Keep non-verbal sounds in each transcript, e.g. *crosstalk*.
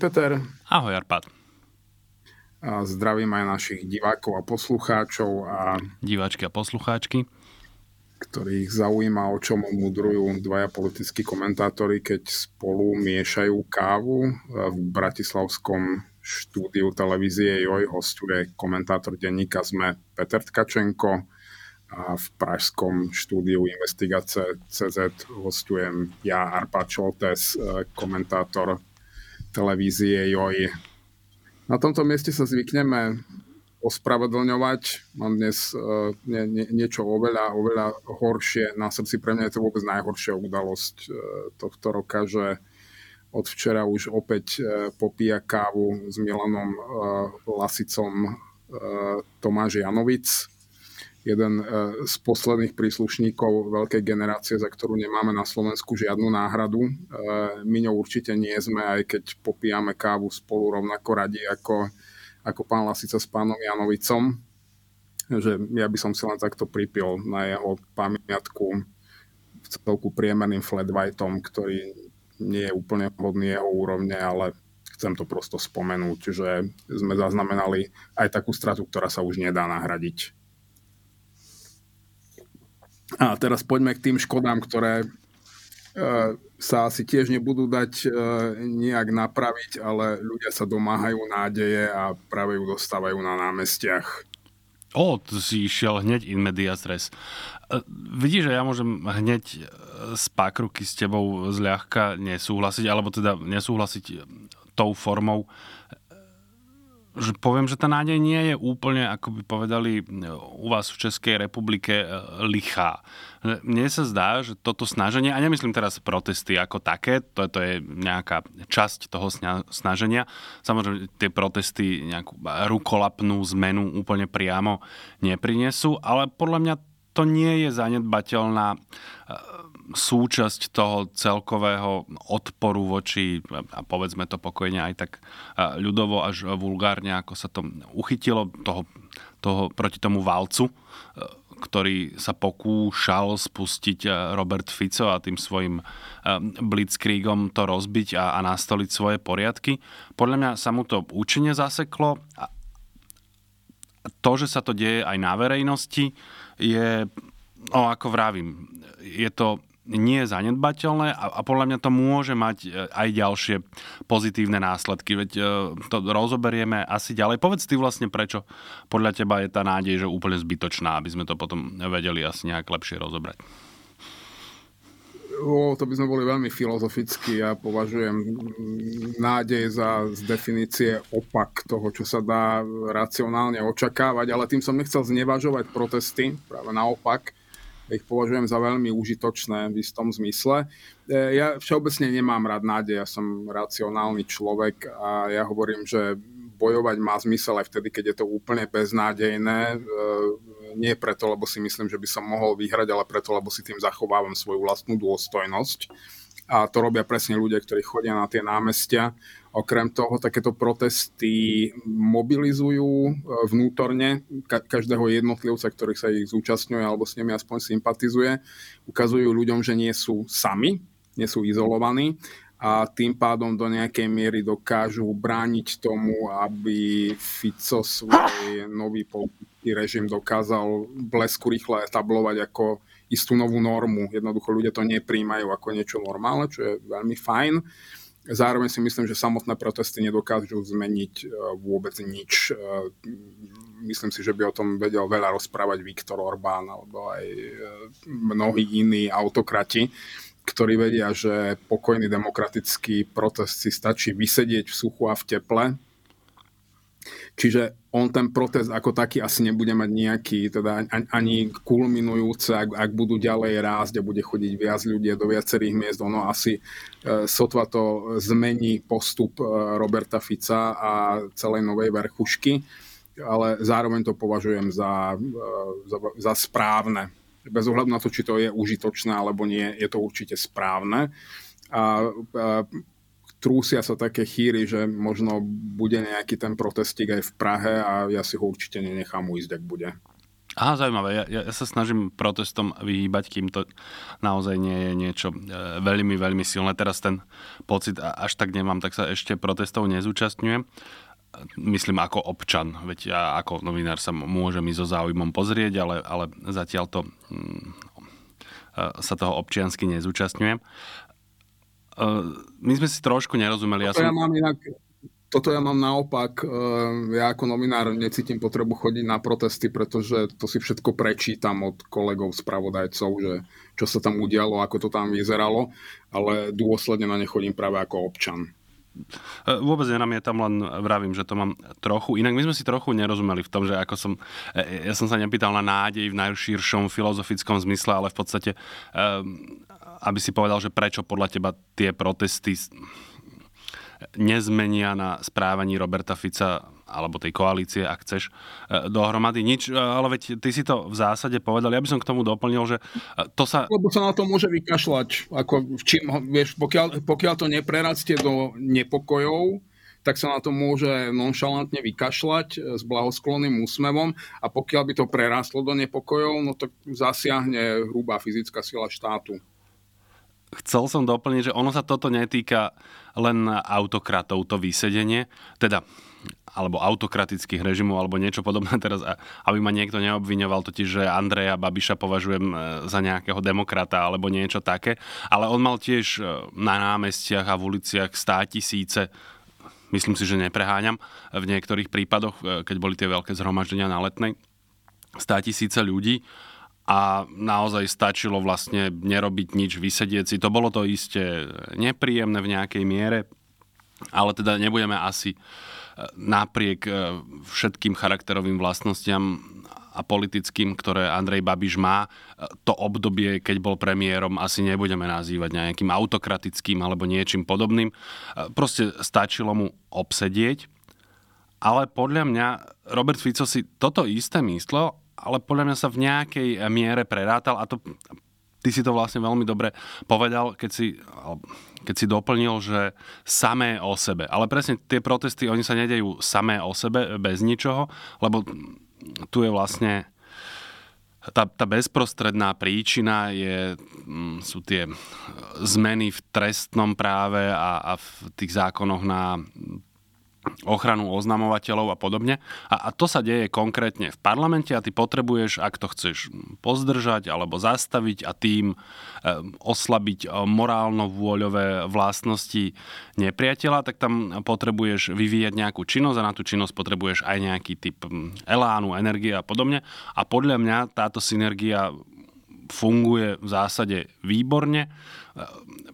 Peter. Ahoj Arpad. A zdravím aj našich divákov a poslucháčov a diváčky a poslucháčky ktorých zaujíma, o čom mudrujú dvaja politickí komentátori, keď spolu miešajú kávu. V bratislavskom štúdiu televízie JOJ hostuje komentátor denníka ZME Peter Tkačenko a v pražskom štúdiu Investigace CZ hostujem ja, Arpad Čoltes, komentátor televízie JOJ. Na tomto mieste sa zvykneme ospravedlňovať. Mám dnes uh, nie, nie, niečo oveľa, oveľa horšie na srdci. Pre mňa je to vôbec najhoršia udalosť uh, tohto roka, že od včera už opäť uh, popíja kávu s Milanom uh, Lasicom uh, Tomáš Janovic jeden e, z posledných príslušníkov veľkej generácie, za ktorú nemáme na Slovensku žiadnu náhradu. E, my ňou určite nie sme, aj keď popíjame kávu spolu rovnako radi ako, ako pán Lasica s pánom Janovicom. Že ja by som si len takto pripil na jeho pamiatku v celku priemerným flat whiteom, ktorý nie je úplne vhodný jeho úrovne, ale chcem to prosto spomenúť, že sme zaznamenali aj takú stratu, ktorá sa už nedá nahradiť. A teraz poďme k tým škodám, ktoré e, sa asi tiež nebudú dať e, nejak napraviť, ale ľudia sa domáhajú nádeje a práve ju dostávajú na námestiach. O, to si išiel hneď in medias res. E, vidíš, že ja môžem hneď z pákruky s tebou zľahka nesúhlasiť, alebo teda nesúhlasiť tou formou, že poviem, že tá nádej nie je úplne, ako by povedali u vás v Českej republike, e, lichá. Mne sa zdá, že toto snaženie, a nemyslím teraz protesty ako také, to, to je nejaká časť toho snaženia, samozrejme tie protesty nejakú rukolapnú zmenu úplne priamo neprinesú, ale podľa mňa to nie je zanedbateľná e, súčasť toho celkového odporu voči, a povedzme to pokojne aj tak ľudovo až vulgárne, ako sa to uchytilo toho, toho proti tomu valcu, e, ktorý sa pokúšal spustiť e, Robert Fico a tým svojim e, blitzkriegom to rozbiť a, a nastoliť svoje poriadky. Podľa mňa sa mu to účinne zaseklo a to, že sa to deje aj na verejnosti, je, no ako vravím, je to nie je zanedbateľné a, a podľa mňa to môže mať e, aj ďalšie pozitívne následky. Veď e, to rozoberieme asi ďalej. Povedz ty vlastne, prečo podľa teba je tá nádej že úplne zbytočná, aby sme to potom vedeli asi nejak lepšie rozobrať. O, to by sme boli veľmi filozoficky. Ja považujem nádej za z definície opak toho, čo sa dá racionálne očakávať, ale tým som nechcel znevažovať protesty, práve naopak ich považujem za veľmi užitočné v istom zmysle. E, ja všeobecne nemám rád nádej, ja som racionálny človek a ja hovorím, že bojovať má zmysel aj vtedy, keď je to úplne beznádejné. E, nie preto, lebo si myslím, že by som mohol vyhrať, ale preto, lebo si tým zachovávam svoju vlastnú dôstojnosť. A to robia presne ľudia, ktorí chodia na tie námestia Okrem toho, takéto protesty mobilizujú e, vnútorne každého jednotlivca, ktorý sa ich zúčastňuje alebo s nimi aspoň sympatizuje. Ukazujú ľuďom, že nie sú sami, nie sú izolovaní a tým pádom do nejakej miery dokážu brániť tomu, aby Fico svoj nový politický režim dokázal blesku rýchle etablovať ako istú novú normu. Jednoducho ľudia to nepríjmajú ako niečo normálne, čo je veľmi fajn. Zároveň si myslím, že samotné protesty nedokážu zmeniť e, vôbec nič. E, myslím si, že by o tom vedel veľa rozprávať Viktor Orbán alebo aj e, mnohí iní autokrati. ktorí vedia, že pokojný demokratický protest si stačí vysedieť v suchu a v teple. Čiže on ten protest ako taký asi nebude mať nejaký, teda ani kulminujúce, ak, ak budú ďalej rásť a bude chodiť viac ľudí do viacerých miest, ono asi e, sotva to zmení postup e, Roberta Fica a celej novej verchušky, ale zároveň to považujem za, e, za, za správne bez ohľadu na to, či to je užitočné alebo nie, je to určite správne. A, a trúsia sa také chýry, že možno bude nejaký ten protestik aj v Prahe a ja si ho určite nenechám ujsť, ak bude. Aha, zaujímavé. Ja, ja, ja sa snažím protestom vyhýbať, kým to naozaj nie je niečo e, veľmi, veľmi silné. Teraz ten pocit až tak nemám, tak sa ešte protestov nezúčastňujem myslím ako občan, veď ja ako novinár sa môžem ísť so záujmom pozrieť, ale, ale zatiaľ to mm, e, sa toho občiansky nezúčastňujem. E, my sme si trošku nerozumeli. Toto ja, som... ja mám inak, toto ja mám naopak, e, ja ako novinár necítim potrebu chodiť na protesty, pretože to si všetko prečítam od kolegov, spravodajcov, že čo sa tam udialo, ako to tam vyzeralo, ale dôsledne na ne chodím práve ako občan. E, vôbec nenamietam, len vravím, že to mám trochu. Inak my sme si trochu nerozumeli v tom, že ako som, ja som sa nepýtal na nádej v najširšom filozofickom zmysle, ale v podstate, aby si povedal, že prečo podľa teba tie protesty nezmenia na správaní Roberta Fica alebo tej koalície, ak chceš, e, dohromady. Nič, e, ale veď ty si to v zásade povedal. Ja by som k tomu doplnil, že e, to sa... Lebo sa na to môže vykašľať. Ako, čím, vieš, pokiaľ, pokiaľ to neprerastie do nepokojov, tak sa na to môže nonšalantne vykašľať s blahosklonným úsmevom a pokiaľ by to prerastlo do nepokojov, no tak zasiahne hrubá fyzická sila štátu chcel som doplniť, že ono sa toto netýka len autokratov, to vysedenie, teda alebo autokratických režimov alebo niečo podobné *laughs* teraz, aby ma niekto neobviňoval totiž, že Andreja Babiša považujem e, za nejakého demokrata alebo niečo také, ale on mal tiež e, na námestiach a v uliciach stá tisíce myslím si, že nepreháňam, v niektorých prípadoch, e, keď boli tie veľké zhromaždenia na letnej, stá tisíce ľudí a naozaj stačilo vlastne nerobiť nič, vysedieť si. To bolo to isté nepríjemné v nejakej miere, ale teda nebudeme asi e, napriek e, všetkým charakterovým vlastnostiam a politickým, ktoré Andrej Babiš má, e, to obdobie, keď bol premiérom, asi nebudeme nazývať nejakým autokratickým alebo niečím podobným. Proste stačilo mu obsedieť. Ale podľa mňa Robert Fico si toto isté myslel ale podľa mňa sa v nejakej miere prerátal a to ty si to vlastne veľmi dobre povedal, keď si, keď si doplnil, že samé o sebe. Ale presne tie protesty, oni sa nedejú samé o sebe, bez ničoho, lebo tu je vlastne tá, tá bezprostredná príčina je, mm, sú tie zmeny v trestnom práve a, a v tých zákonoch na ochranu oznamovateľov a podobne. A, a to sa deje konkrétne v parlamente a ty potrebuješ, ak to chceš pozdržať alebo zastaviť a tým e, oslabiť e, morálno-vôľové vlastnosti nepriateľa, tak tam potrebuješ vyvíjať nejakú činnosť a na tú činnosť potrebuješ aj nejaký typ elánu, energie a podobne. A podľa mňa táto synergia funguje v zásade výborne. E,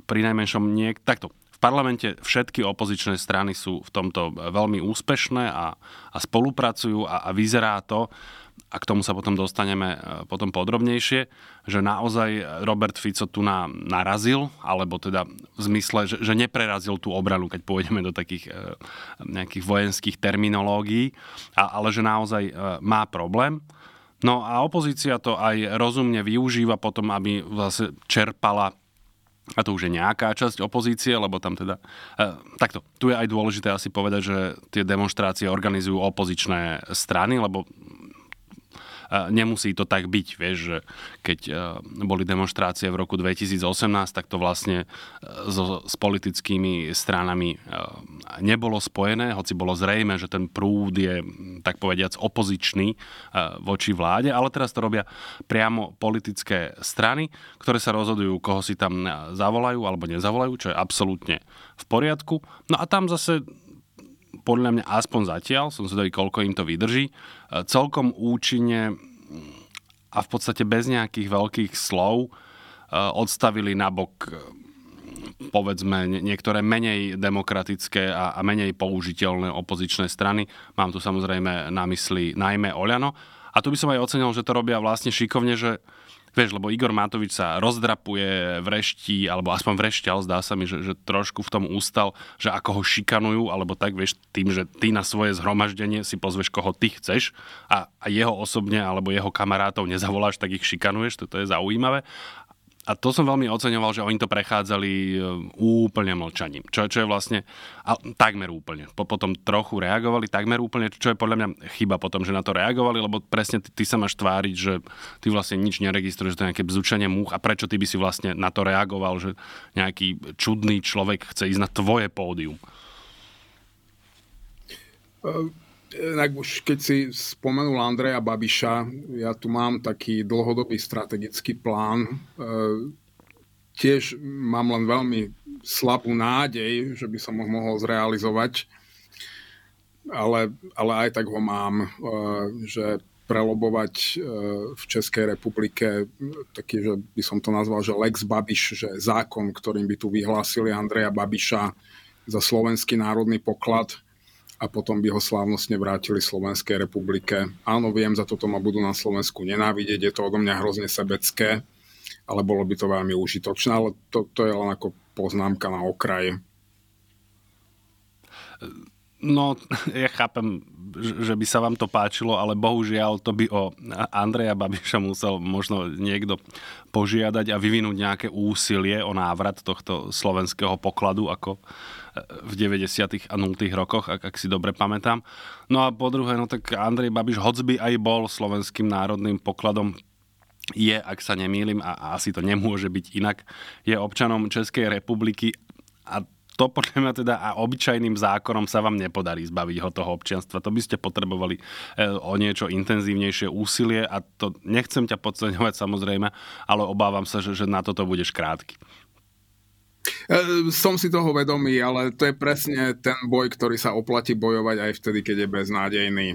pri najmenšom niek- takto v parlamente všetky opozičné strany sú v tomto veľmi úspešné a, a spolupracujú a, a vyzerá to, a k tomu sa potom dostaneme e, potom podrobnejšie, že naozaj Robert Fico tu na, narazil, alebo teda v zmysle, že, že neprerazil tú obranu, keď pôjdeme do takých e, nejakých vojenských terminológií, a, ale že naozaj e, má problém. No a opozícia to aj rozumne využíva potom, aby vlastne čerpala a to už je nejaká časť opozície, lebo tam teda... E, takto, tu je aj dôležité asi povedať, že tie demonstrácie organizujú opozičné strany, lebo nemusí to tak byť, vieš, že keď e, boli demonstrácie v roku 2018, tak to vlastne e, so, s politickými stranami e, nebolo spojené, hoci bolo zrejme, že ten prúd je, tak povediac, opozičný voči vláde, ale teraz to robia priamo politické strany, ktoré sa rozhodujú, koho si tam zavolajú alebo nezavolajú, čo je absolútne v poriadku. No a tam zase podľa mňa aspoň zatiaľ, som zvedavý, koľko im to vydrží, e, celkom účinne a v podstate bez nejakých veľkých slov odstavili nabok povedzme niektoré menej demokratické a, a menej použiteľné opozičné strany. Mám tu samozrejme na mysli najmä Oľano. A tu by som aj ocenil, že to robia vlastne šikovne, že Vieš, lebo Igor Matovič sa rozdrapuje, vreští, alebo aspoň vrešťal, zdá sa mi, že, že trošku v tom ústal, že ako ho šikanujú, alebo tak, vieš, tým, že ty na svoje zhromaždenie si pozveš, koho ty chceš a, a jeho osobne alebo jeho kamarátov nezavoláš, tak ich šikanuješ, to je zaujímavé. A to som veľmi oceňoval, že oni to prechádzali e, úplne mlčaním. Čo, čo je vlastne a, takmer úplne. Po, potom trochu reagovali takmer úplne, čo je podľa mňa chyba potom, že na to reagovali, lebo presne ty, ty sa máš tváriť, že ty vlastne nič neregistruješ, že to je nejaké bzučanie múch a prečo ty by si vlastne na to reagoval, že nejaký čudný človek chce ísť na tvoje pódium. Uh Inak už keď si spomenul Andreja Babiša, ja tu mám taký dlhodobý strategický plán. E, tiež mám len veľmi slabú nádej, že by som ho mohol zrealizovať, ale, ale aj tak ho mám, e, že prelobovať e, v Českej republike taký, že by som to nazval, že Lex Babiš, že zákon, ktorým by tu vyhlásili Andreja Babiša za slovenský národný poklad – a potom by ho slávnostne vrátili Slovenskej republike. Áno, viem, za toto ma budú na Slovensku nenávidieť, je to odo mňa hrozne sebecké, ale bolo by to veľmi užitočné, ale to, to je len ako poznámka na okraji. No, *laughs* ja chápem, že by sa vám to páčilo, ale bohužiaľ to by o Andreja Babiša musel možno niekto požiadať a vyvinúť nejaké úsilie o návrat tohto slovenského pokladu, ako v 90. a 0. rokoch, ak, ak si dobre pamätám. No a po druhé, no tak Andrej Babiš, hoc by aj bol slovenským národným pokladom, je, ak sa nemýlim, a, a asi to nemôže byť inak, je občanom Českej republiky a to podľa mňa teda a obyčajným zákonom sa vám nepodarí zbaviť ho toho občianstva. To by ste potrebovali e, o niečo intenzívnejšie úsilie a to nechcem ťa podceňovať samozrejme, ale obávam sa, že, že na toto budeš krátky. E, som si toho vedomý, ale to je presne ten boj, ktorý sa oplatí bojovať aj vtedy, keď je beznádejný.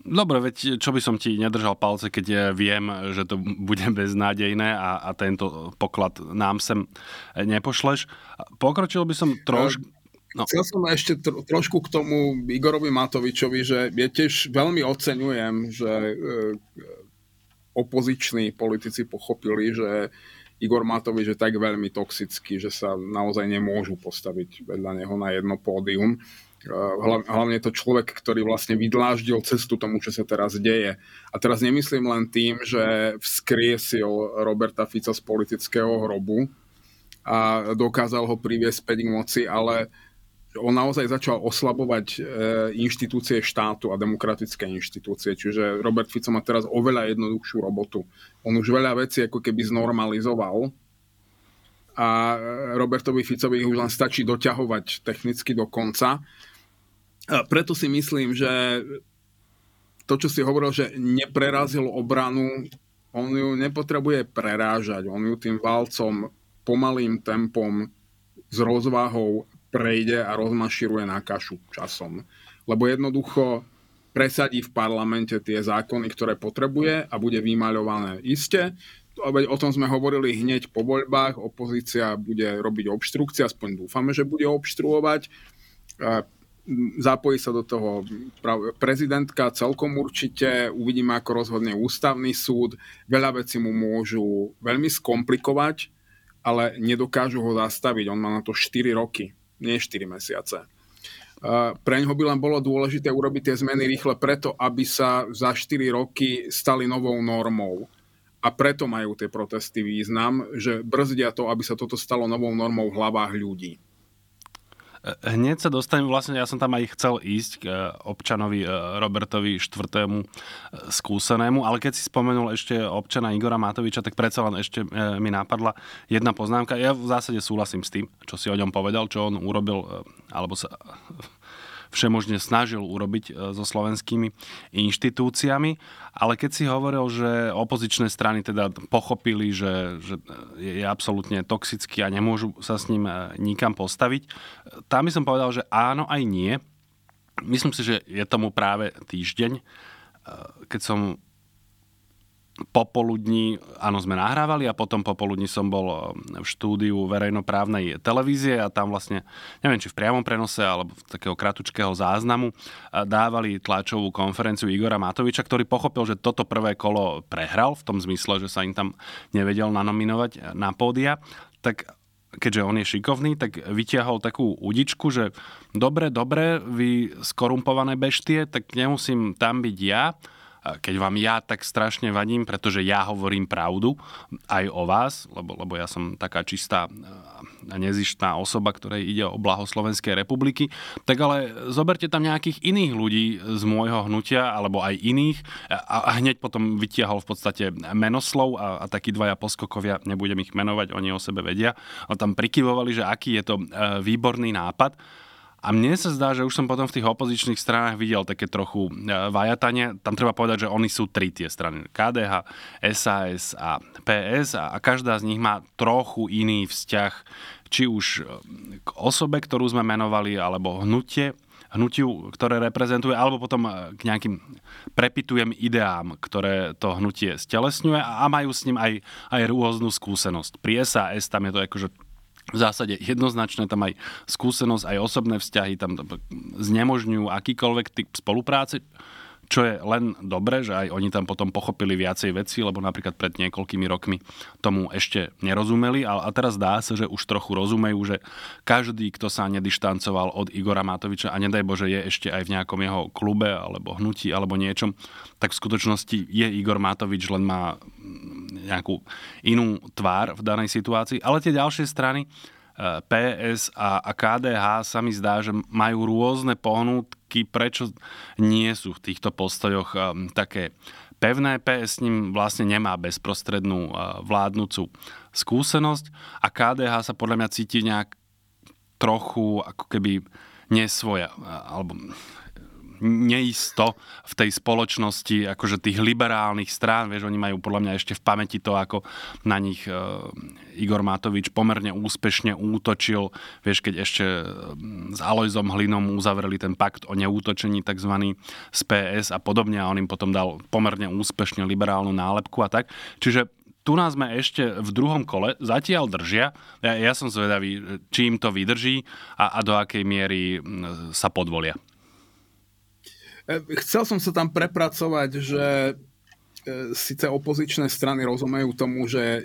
Dobre, veď čo by som ti nedržal palce, keď ja viem, že to bude beznádejné a, a tento poklad nám sem nepošleš. Pokročil by som trošku... No. Chcel som ešte tro, trošku k tomu Igorovi Matovičovi, že ja tiež veľmi oceňujem, že e, opoziční politici pochopili, že Igor Matovič je tak veľmi toxický, že sa naozaj nemôžu postaviť vedľa neho na jedno pódium. Hlavne je to človek, ktorý vlastne vydláždil cestu tomu, čo sa teraz deje. A teraz nemyslím len tým, že vzkriesil Roberta Fica z politického hrobu a dokázal ho priviesť späť k moci, ale on naozaj začal oslabovať e, inštitúcie štátu a demokratické inštitúcie. Čiže Robert Fico má teraz oveľa jednoduchšiu robotu. On už veľa vecí ako keby znormalizoval a Robertovi Ficovi už len stačí doťahovať technicky do konca. Preto si myslím, že to, čo si hovoril, že neprerazil obranu, on ju nepotrebuje prerážať. On ju tým válcom pomalým tempom s rozvahou prejde a rozmaširuje na kašu časom. Lebo jednoducho presadí v parlamente tie zákony, ktoré potrebuje a bude vymaľované. Isté, o tom sme hovorili hneď po voľbách, opozícia bude robiť obštrukcie, aspoň dúfame, že bude obštruovať. Zapojí sa do toho prezidentka celkom určite, uvidíme, ako rozhodne ústavný súd. Veľa vecí mu môžu veľmi skomplikovať, ale nedokážu ho zastaviť. On má na to 4 roky nie 4 mesiace. Pre ňoho by len bolo dôležité urobiť tie zmeny rýchle preto, aby sa za 4 roky stali novou normou. A preto majú tie protesty význam, že brzdia to, aby sa toto stalo novou normou v hlavách ľudí. Hneď sa dostanem, vlastne ja som tam aj chcel ísť k e, občanovi e, Robertovi IV. E, skúsenému, ale keď si spomenul ešte občana Igora Matoviča, tak predsa len ešte mi napadla jedna poznámka. Ja v zásade súhlasím s tým, čo si o ňom povedal, čo on urobil, alebo sa všemožne snažil urobiť e, so slovenskými inštitúciami. Ale keď si hovoril, že opozičné strany teda pochopili, že, že je absolútne toxický a nemôžu sa s ním e, nikam postaviť, tam by som povedal, že áno aj nie. Myslím si, že je tomu práve týždeň, e, keď som popoludní, áno, sme nahrávali a potom popoludní som bol eh, v štúdiu verejnoprávnej televízie a tam vlastne, neviem či v priamom prenose alebo v takého kratučkého záznamu eh, dávali tlačovú konferenciu Igora Matoviča, ktorý pochopil, že toto prvé kolo prehral v tom zmysle, že sa im tam nevedel nanominovať na pódia, tak keďže on je šikovný, tak vytiahol takú udičku, že dobre, dobre, vy skorumpované beštie, tak nemusím tam byť ja, keď vám ja tak strašne vadím, pretože ja hovorím pravdu aj o vás, lebo, lebo ja som taká čistá a nezištná osoba, ktorej ide o blaho Slovenskej republiky, tak ale zoberte tam nejakých iných ľudí z môjho hnutia, alebo aj iných a, a hneď potom vytiahol v podstate menoslov a, a takí dvaja poskokovia, nebudem ich menovať, oni o sebe vedia, a tam prikyvovali, že aký je to e, výborný nápad. A mne sa zdá, že už som potom v tých opozičných stranách videl také trochu e, vajatanie. Tam treba povedať, že oni sú tri tie strany. KDH, SAS a PS a, každá z nich má trochu iný vzťah či už e, k osobe, ktorú sme menovali, alebo hnutie, hnutiu, ktoré reprezentuje, alebo potom e, k nejakým prepitujem ideám, ktoré to hnutie stelesňuje a majú s ním aj, aj rôznu skúsenosť. Pri SAS tam je to akože v zásade jednoznačné, tam aj skúsenosť, aj osobné vzťahy tam znemožňujú akýkoľvek typ spolupráce, čo je len dobre, že aj oni tam potom pochopili viacej veci, lebo napríklad pred niekoľkými rokmi tomu ešte nerozumeli a, a teraz dá sa, že už trochu rozumejú, že každý, kto sa nedištancoval od Igora Matoviča a nedaj Bože je ešte aj v nejakom jeho klube alebo hnutí alebo niečom, tak v skutočnosti je Igor Matovič, len má nejakú inú tvár v danej situácii. Ale tie ďalšie strany, PS a, a KDH sa mi zdá, že majú rôzne pohnutky, prečo nie sú v týchto postojoch um, také pevné. PS s ním vlastne nemá bezprostrednú uh, vládnúcu skúsenosť a KDH sa podľa mňa cíti nejak trochu ako keby nesvoja, alebo neisto v tej spoločnosti akože tých liberálnych strán, vieš, oni majú podľa mňa ešte v pamäti to, ako na nich e, Igor Matovič pomerne úspešne útočil, vieš, keď ešte e, s Alojzom Hlinom uzavreli ten pakt o neútočení tzv. z PS a podobne a on im potom dal pomerne úspešne liberálnu nálepku a tak. Čiže tu nás sme ešte v druhom kole, zatiaľ držia. Ja, ja som zvedavý, či im to vydrží a, a do akej miery sa podvolia. E, chcel som sa tam prepracovať, že e, síce opozičné strany rozumejú tomu, že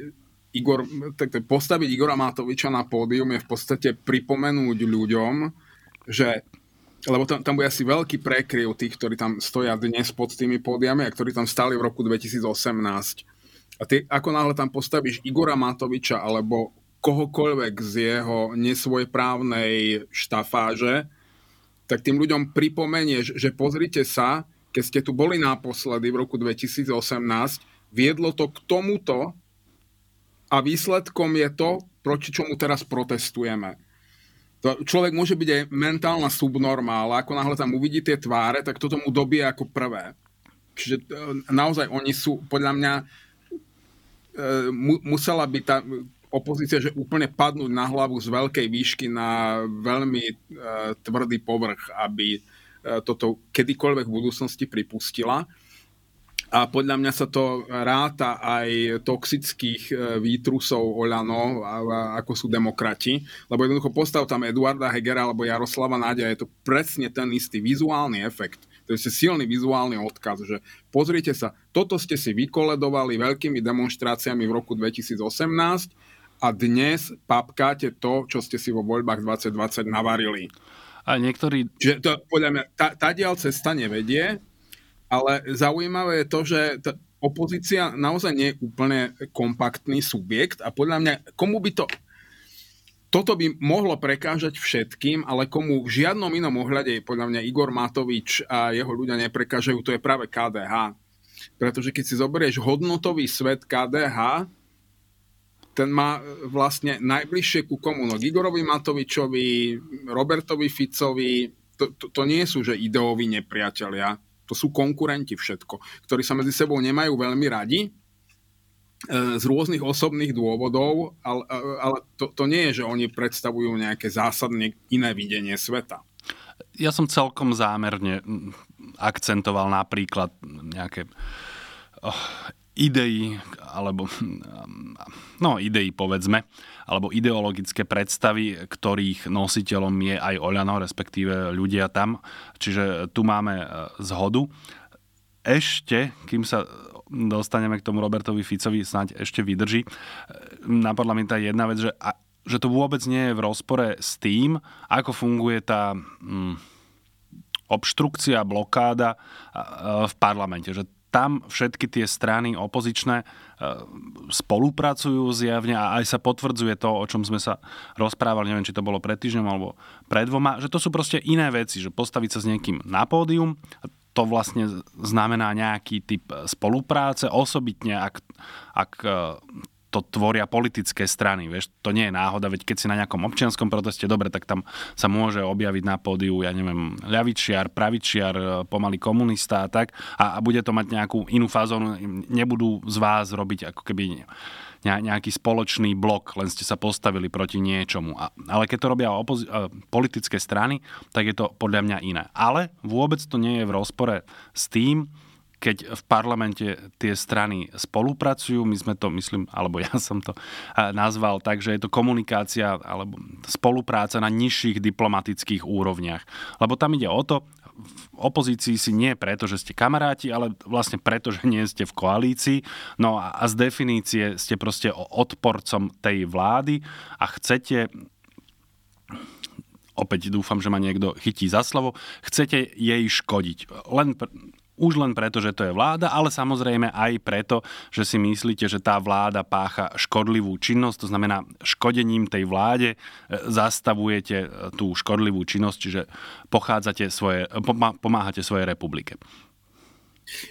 Igor, tak postaviť Igora Matoviča na pódium je v podstate pripomenúť ľuďom, že lebo tam, tam bude asi veľký prekryv tých, ktorí tam stoja dnes pod tými pódiami a ktorí tam stali v roku 2018. A ty, ako náhle tam postavíš Igora Matoviča alebo kohokoľvek z jeho nesvojprávnej štafáže, tak tým ľuďom pripomenieš, že pozrite sa, keď ste tu boli naposledy v roku 2018, viedlo to k tomuto a výsledkom je to, proti čomu teraz protestujeme. To človek môže byť aj mentálna subnorma, ale ako náhle tam uvidí tie tváre, tak toto mu dobie ako prvé. Čiže e, naozaj oni sú, podľa mňa, e, musela by tá, opozícia, že úplne padnúť na hlavu z veľkej výšky na veľmi e, tvrdý povrch, aby e, toto kedykoľvek v budúcnosti pripustila. A podľa mňa sa to ráta aj toxických e, výtrusov Oľano, ako sú demokrati, lebo jednoducho postav tam Eduarda Hegera alebo Jaroslava Nádia, je to presne ten istý vizuálny efekt. To je silný vizuálny odkaz, že pozrite sa, toto ste si vykoledovali veľkými demonstráciami v roku 2018, a dnes papkáte to, čo ste si vo voľbách 2020 navarili. A niektorí... Čiže to, podľa mňa, tá, tá dial cesta nevedie, ale zaujímavé je to, že tá opozícia naozaj nie je úplne kompaktný subjekt a podľa mňa, komu by to... Toto by mohlo prekážať všetkým, ale komu v žiadnom inom ohľade podľa mňa Igor Matovič a jeho ľudia neprekážajú, to je práve KDH. Pretože keď si zoberieš hodnotový svet KDH, ten má vlastne najbližšie ku komu? No Igorovi Matovičovi, Robertovi Ficovi, to, to, to nie sú, že ideoví nepriatelia, to sú konkurenti všetko, ktorí sa medzi sebou nemajú veľmi radi, e, z rôznych osobných dôvodov, ale, ale to, to nie je, že oni predstavujú nejaké zásadne iné videnie sveta. Ja som celkom zámerne akcentoval napríklad nejaké oh, ideí, alebo no ideí povedzme, alebo ideologické predstavy, ktorých nositeľom je aj Oľano, respektíve ľudia tam. Čiže tu máme e, zhodu. Ešte, kým sa dostaneme k tomu Robertovi Ficovi, snáď ešte vydrží, e, napadla mi tá jedna vec, že, že to vôbec nie je v rozpore s tým, ako funguje tá... Hm, obštrukcia, blokáda v parlamente. Že tam všetky tie strany opozičné e, spolupracujú zjavne a aj sa potvrdzuje to, o čom sme sa rozprávali, neviem, či to bolo pred týždňom alebo pred dvoma, že to sú proste iné veci, že postaviť sa s niekým na pódium, to vlastne znamená nejaký typ spolupráce, osobitne ak, ak e, to tvoria politické strany. Vieš, to nie je náhoda, veď keď si na nejakom občianskom proteste, dobre, tak tam sa môže objaviť na pódiu, ja neviem, ľavičiar, pravičiar, pomaly komunista a tak a, a bude to mať nejakú inú fázonu, nebudú z vás robiť ako keby nejaký spoločný blok, len ste sa postavili proti niečomu. A, ale keď to robia opozi- politické strany, tak je to podľa mňa iné. Ale vôbec to nie je v rozpore s tým, keď v parlamente tie strany spolupracujú, my sme to, myslím, alebo ja *laughs* som to nazval tak, že je to komunikácia alebo spolupráca na nižších diplomatických úrovniach. Lebo tam ide o to, v opozícii si nie preto, že ste kamaráti, ale vlastne preto, že nie ste v koalícii. No a, z definície ste proste odporcom tej vlády a chcete opäť dúfam, že ma niekto chytí za slovo, chcete jej škodiť. Len už len preto, že to je vláda, ale samozrejme aj preto, že si myslíte, že tá vláda pácha škodlivú činnosť, to znamená škodením tej vláde e, zastavujete e, tú škodlivú činnosť, čiže pochádzate svoje, pomáhate svojej republike.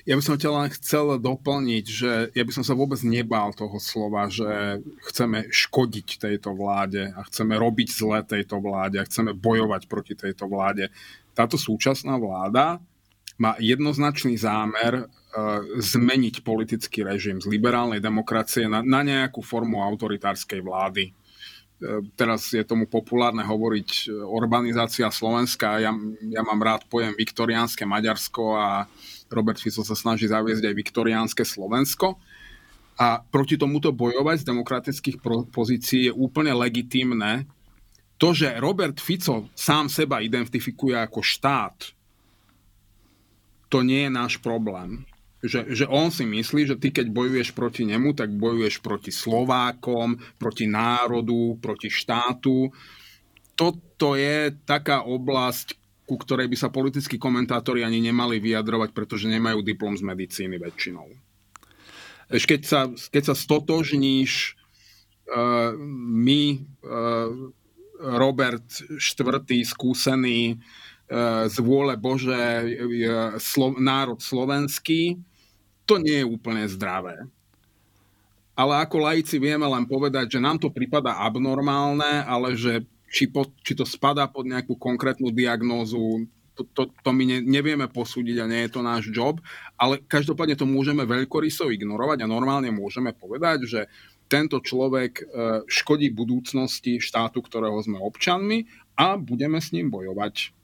Ja by som ťa len chcel doplniť, že ja by som sa vôbec nebál toho slova, že chceme škodiť tejto vláde a chceme robiť zle tejto vláde a chceme bojovať proti tejto vláde. Táto súčasná vláda má jednoznačný zámer uh, zmeniť politický režim z liberálnej demokracie na, na nejakú formu autoritárskej vlády. Uh, teraz je tomu populárne hovoriť e, urbanizácia Slovenska. Ja, ja mám rád pojem viktoriánske Maďarsko a Robert Fico sa snaží zaviesť aj viktoriánske Slovensko. A proti tomuto bojovať z demokratických pozícií je úplne legitimné. To, že Robert Fico sám seba identifikuje ako štát, to nie je náš problém. Že, že on si myslí, že ty keď bojuješ proti nemu, tak bojuješ proti Slovákom, proti národu, proti štátu. Toto je taká oblasť, ku ktorej by sa politickí komentátori ani nemali vyjadrovať, pretože nemajú diplom z medicíny väčšinou. Keď, sa, keď sa stotožníš uh, my, uh, Robert IV, skúsený z vôle Bože slo, národ slovenský, to nie je úplne zdravé. Ale ako laici vieme len povedať, že nám to prípada abnormálne, ale že či, po, či to spadá pod nejakú konkrétnu diagnózu, to, to, to my ne, nevieme posúdiť a nie je to náš job, ale každopádne to môžeme veľkoryso ignorovať a normálne môžeme povedať, že tento človek e, škodí budúcnosti štátu, ktorého sme občanmi a budeme s ním bojovať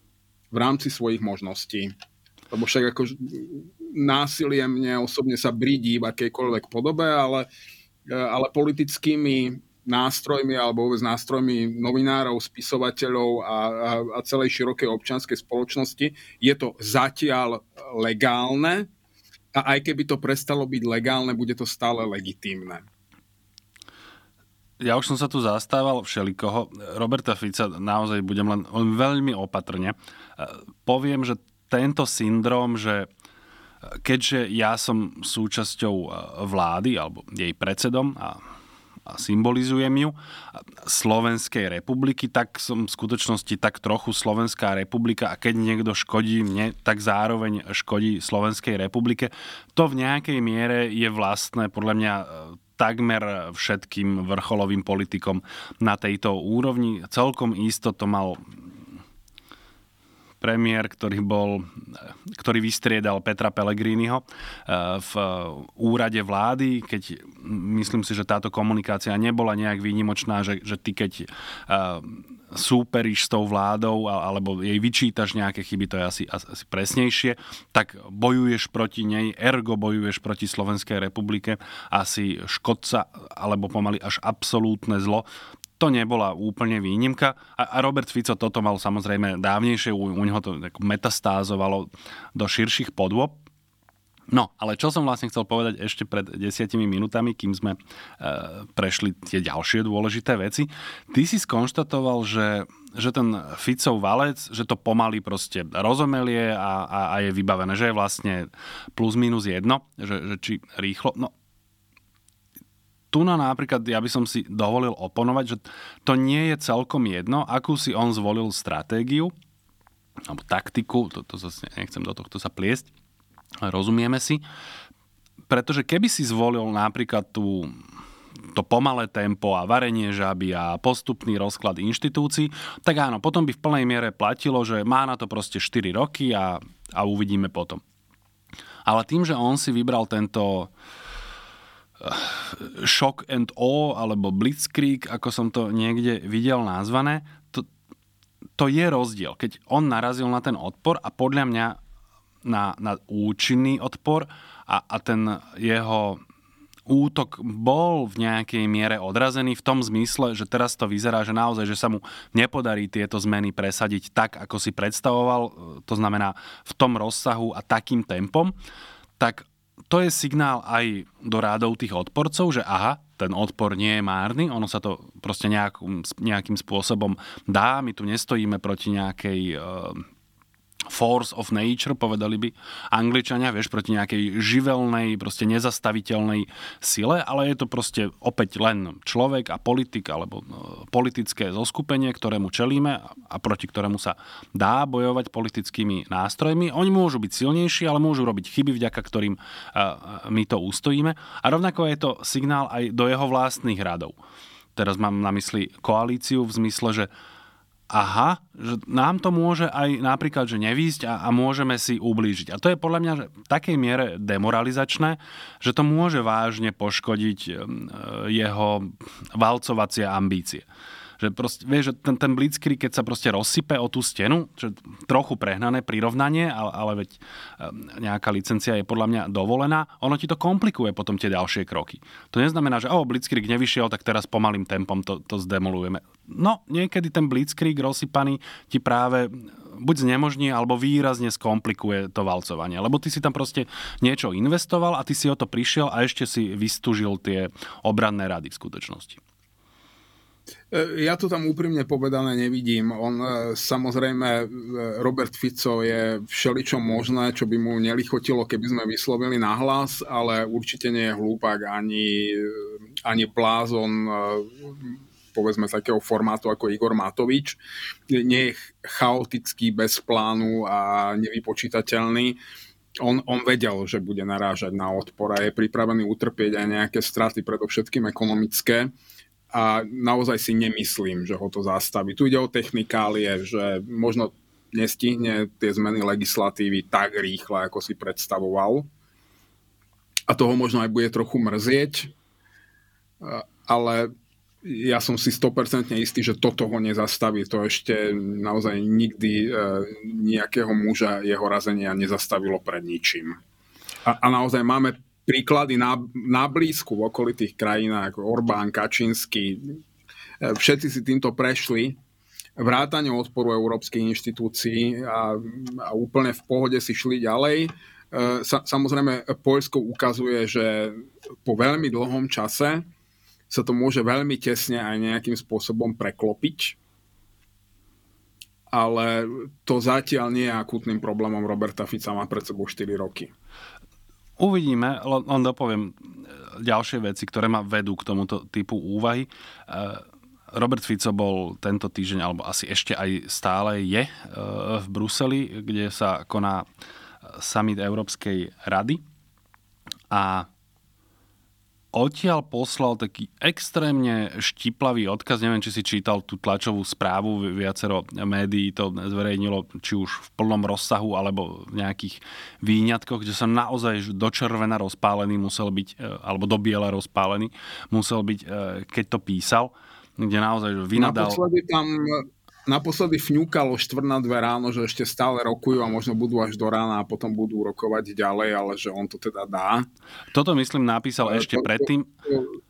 v rámci svojich možností. Lebo však ako násilie mne osobne sa brídí v akejkoľvek podobe, ale, e, ale politickými nástrojmi alebo vôbec nástrojmi novinárov, spisovateľov a, a, a celej širokej občianskej spoločnosti je to zatiaľ legálne a aj keby to prestalo byť legálne, bude to stále legitímne ja už som sa tu zastával všelikoho. Roberta Fica naozaj budem len, len veľmi opatrne. E, poviem, že tento syndrom, že keďže ja som súčasťou e, vlády alebo jej predsedom a, a symbolizujem ju Slovenskej republiky, tak som v skutočnosti tak trochu Slovenská republika a keď niekto škodí mne, tak zároveň škodí Slovenskej republike. To v nejakej miere je vlastné podľa mňa takmer všetkým vrcholovým politikom na tejto úrovni. Celkom isto to mal premiér, ktorý bol, ktorý vystriedal Petra Pellegriniho v úrade vlády, keď myslím si, že táto komunikácia nebola nejak výnimočná, že, že ty keď súperíš s tou vládou alebo jej vyčítaš nejaké chyby, to je asi, asi presnejšie, tak bojuješ proti nej, ergo bojuješ proti Slovenskej republike, asi škodca alebo pomaly až absolútne zlo. To nebola úplne výnimka a, a Robert Fico toto mal samozrejme dávnejšie, u, u neho to metastázovalo do širších podôb, No, ale čo som vlastne chcel povedať ešte pred desiatimi minutami, kým sme e, prešli tie ďalšie dôležité veci. Ty si skonštatoval, že, že ten Ficov valec, že to pomaly proste rozomelie a, a, a je vybavené, že je vlastne plus minus jedno, že, že či rýchlo. No, tu na napríklad ja by som si dovolil oponovať, že to nie je celkom jedno, akú si on zvolil stratégiu alebo taktiku, to, to zase nechcem do tohto sa pliesť, Rozumieme si? Pretože keby si zvolil napríklad tú to pomalé tempo a varenie žaby a postupný rozklad inštitúcií, tak áno, potom by v plnej miere platilo, že má na to proste 4 roky a, a uvidíme potom. Ale tým, že on si vybral tento shock and awe alebo blitzkrieg, ako som to niekde videl nazvané, to, to je rozdiel. Keď on narazil na ten odpor a podľa mňa na, na účinný odpor a, a ten jeho útok bol v nejakej miere odrazený v tom zmysle, že teraz to vyzerá, že naozaj, že sa mu nepodarí tieto zmeny presadiť tak, ako si predstavoval, to znamená v tom rozsahu a takým tempom, tak to je signál aj do rádov tých odporcov, že aha, ten odpor nie je márny, ono sa to proste nejakým, nejakým spôsobom dá, my tu nestojíme proti nejakej uh, force of nature, povedali by angličania, vieš, proti nejakej živelnej, proste nezastaviteľnej sile, ale je to proste opäť len človek a politik alebo no, politické zoskupenie, ktorému čelíme a proti ktorému sa dá bojovať politickými nástrojmi. Oni môžu byť silnejší, ale môžu robiť chyby, vďaka ktorým my to ustojíme. A rovnako je to signál aj do jeho vlastných radov. Teraz mám na mysli koalíciu v zmysle, že aha, že nám to môže aj napríklad, že nevísť a, a môžeme si ublížiť. A to je podľa mňa že v takej miere demoralizačné, že to môže vážne poškodiť jeho valcovacie ambície že proste, vieš, že ten, ten blitzkrieg, keď sa proste rozsype o tú stenu, že trochu prehnané prirovnanie, ale, ale veď ehm, nejaká licencia je podľa mňa dovolená, ono ti to komplikuje potom tie ďalšie kroky. To neznamená, že o, blitzkrieg nevyšiel, tak teraz pomalým tempom to, to zdemolujeme. No, niekedy ten blitzkrieg rozsypaný ti práve buď znemožní, alebo výrazne skomplikuje to valcovanie. Lebo ty si tam proste niečo investoval a ty si o to prišiel a ešte si vystúžil tie obranné rady v skutočnosti. E, ja to tam úprimne povedané nevidím. On e, samozrejme, e, Robert Fico je všeličo možné, čo by mu nelichotilo, keby sme vyslovili nahlas, ale určite nie je hlúpak ani, ani blázon povedzme takého formátu ako Igor Matovič. Nie je chaotický, bez plánu a nevypočítateľný. On, on vedel, že bude narážať na odpor a je pripravený utrpieť aj nejaké straty, predovšetkým ekonomické a naozaj si nemyslím, že ho to zastaví. Tu ide o technikálie, že možno nestihne tie zmeny legislatívy tak rýchle, ako si predstavoval. A toho možno aj bude trochu mrzieť, ale ja som si 100% istý, že toto ho nezastaví. To ešte naozaj nikdy e, nejakého muža jeho razenia nezastavilo pred ničím. A, a naozaj máme príklady na, na blízku v okolitých krajinách, Orbán, Kačinsky, e, všetci si týmto prešli, vrátane odporu európskych inštitúcií a, a úplne v pohode si šli ďalej. E, sa, samozrejme, Poľsko ukazuje, že po veľmi dlhom čase sa to môže veľmi tesne aj nejakým spôsobom preklopiť, ale to zatiaľ nie je akútnym problémom Roberta Fica, má pred sebou 4 roky. Uvidíme, len dopoviem e, ďalšie veci, ktoré ma vedú k tomuto typu úvahy. E, Robert Fico bol tento týždeň, alebo asi ešte aj stále je e, v Bruseli, kde sa koná summit Európskej rady. A odtiaľ poslal taký extrémne štiplavý odkaz, neviem, či si čítal tú tlačovú správu, viacero médií to zverejnilo, či už v plnom rozsahu, alebo v nejakých výňatkoch, kde sa naozaj do červena rozpálený musel byť, e, alebo do biela rozpálený musel byť, e, keď to písal, kde naozaj vynadal... Naposledy tam naposledy fňúkalo štvrt na dve ráno, že ešte stále rokujú a možno budú až do rána a potom budú rokovať ďalej, ale že on to teda dá. Toto myslím napísal ešte to, predtým. To,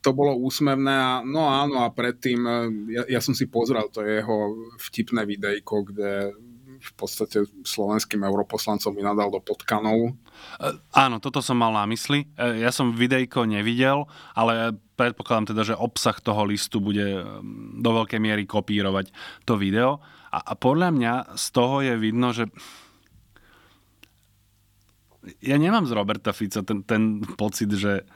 to bolo úsmevné a no áno a predtým, e, ja, ja som si pozrel to jeho vtipné videjko, kde v podstate slovenským europoslancom vynadal do potkanov. E, áno, toto som mal na mysli. E, ja som videjko nevidel, ale predpokladám teda, že obsah toho listu bude do veľkej miery kopírovať to video. A, a podľa mňa z toho je vidno, že ja nemám z Roberta Fica ten, ten pocit, že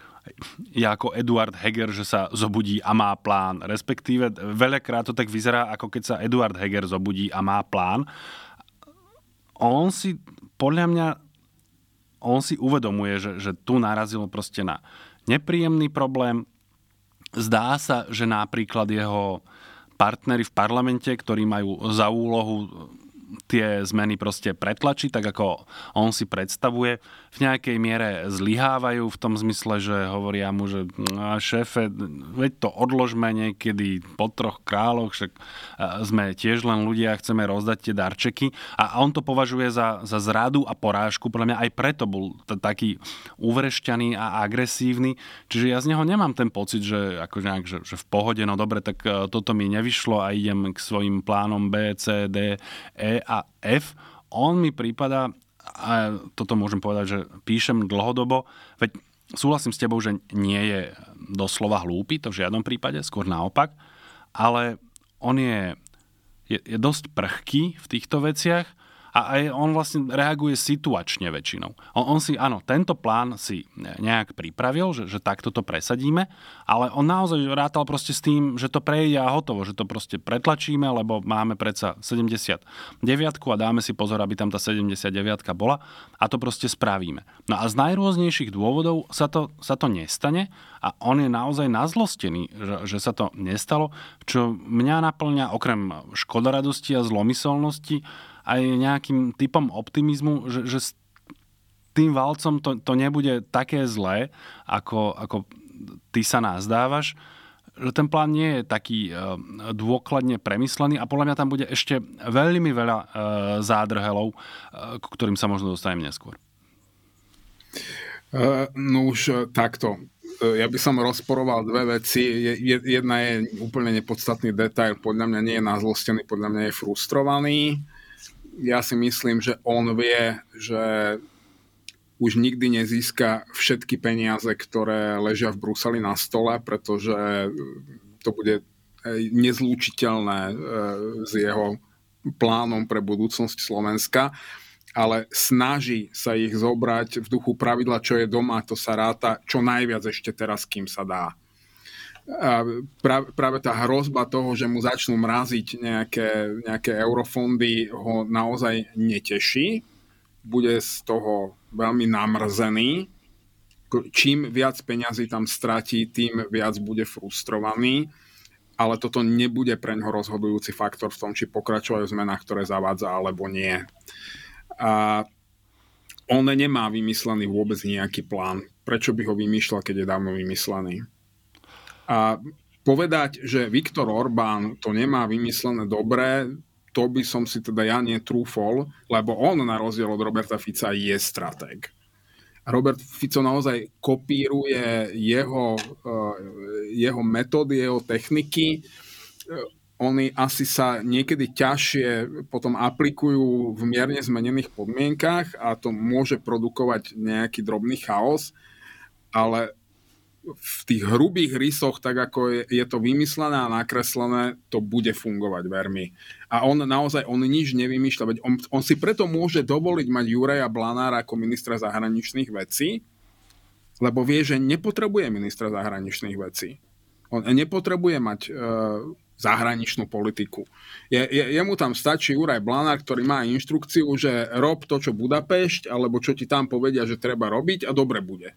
ja ako Eduard Heger, že sa zobudí a má plán. Respektíve veľakrát to tak vyzerá, ako keď sa Eduard Heger zobudí a má plán on si, podľa mňa, on si uvedomuje, že, že tu narazil proste na nepríjemný problém. Zdá sa, že napríklad jeho partnery v parlamente, ktorí majú za úlohu tie zmeny proste pretlačiť, tak ako on si predstavuje. V nejakej miere zlyhávajú v tom zmysle, že hovoria mu, že no, šéfe, veď to odložme niekedy po troch kráľoch, však sme tiež len ľudia, chceme rozdať tie darčeky. A on to považuje za, za zradu a porážku. Podľa mňa aj preto bol t- taký uvrešťaný a agresívny. Čiže ja z neho nemám ten pocit, že, ako nejak, že, že v pohode, no dobre, tak e, toto mi nevyšlo a idem k svojim plánom B, C, D, E a F, on mi prípada, a toto môžem povedať, že píšem dlhodobo, veď súhlasím s tebou, že nie je doslova hlúpy, to v žiadnom prípade, skôr naopak, ale on je, je, je dosť prchký v týchto veciach a aj on vlastne reaguje situačne väčšinou. On, on si, áno, tento plán si nejak pripravil, že, že takto to presadíme, ale on naozaj rátal proste s tým, že to prejde a hotovo, že to proste pretlačíme, lebo máme predsa 79 a dáme si pozor, aby tam tá 79 bola a to proste spravíme. No a z najrôznejších dôvodov sa to, sa to nestane a on je naozaj nazlostený, že, že sa to nestalo, čo mňa naplňa okrem škodoradosti a zlomyselnosti aj nejakým typom optimizmu, že, že s tým valcom to, to nebude také zlé, ako, ako ty sa nazdávaš že ten plán nie je taký uh, dôkladne premyslený a podľa mňa tam bude ešte veľmi veľa uh, zádrhelov, uh, k ktorým sa možno dostanem neskôr. No už takto. Ja by som rozporoval dve veci. Jedna je úplne nepodstatný detail. Podľa mňa nie je nazlostený, podľa mňa je frustrovaný ja si myslím, že on vie, že už nikdy nezíska všetky peniaze, ktoré ležia v Bruseli na stole, pretože to bude nezlúčiteľné e, s jeho plánom pre budúcnosť Slovenska, ale snaží sa ich zobrať v duchu pravidla, čo je doma, to sa ráta čo najviac ešte teraz, kým sa dá práve, práve tá hrozba toho, že mu začnú mraziť nejaké, nejaké eurofondy, ho naozaj neteší. Bude z toho veľmi namrzený. Čím viac peňazí tam stratí, tým viac bude frustrovaný. Ale toto nebude pre ňoho rozhodujúci faktor v tom, či pokračujú v zmenách, ktoré zavádza, alebo nie. A on nemá vymyslený vôbec nejaký plán. Prečo by ho vymýšľal, keď je dávno vymyslený? A povedať, že Viktor Orbán to nemá vymyslené dobre, to by som si teda ja netrúfol, lebo on na rozdiel od Roberta Fica je stratég. Robert Fico naozaj kopíruje jeho, eh, jeho metódy, jeho techniky. Oni asi sa niekedy ťažšie potom aplikujú v mierne zmenených podmienkach a to môže produkovať nejaký drobný chaos, ale v tých hrubých rysoch, tak ako je, je to vymyslené a nakreslené, to bude fungovať, vermi. A on naozaj, on nič nevymýšľa, veď on, on si preto môže dovoliť mať Juraja Blanára ako ministra zahraničných vecí, lebo vie, že nepotrebuje ministra zahraničných vecí. On nepotrebuje mať e, zahraničnú politiku. Je, je, jemu tam stačí Juraj Blanár, ktorý má inštrukciu, že rob to, čo Budapešť, alebo čo ti tam povedia, že treba robiť a dobre bude.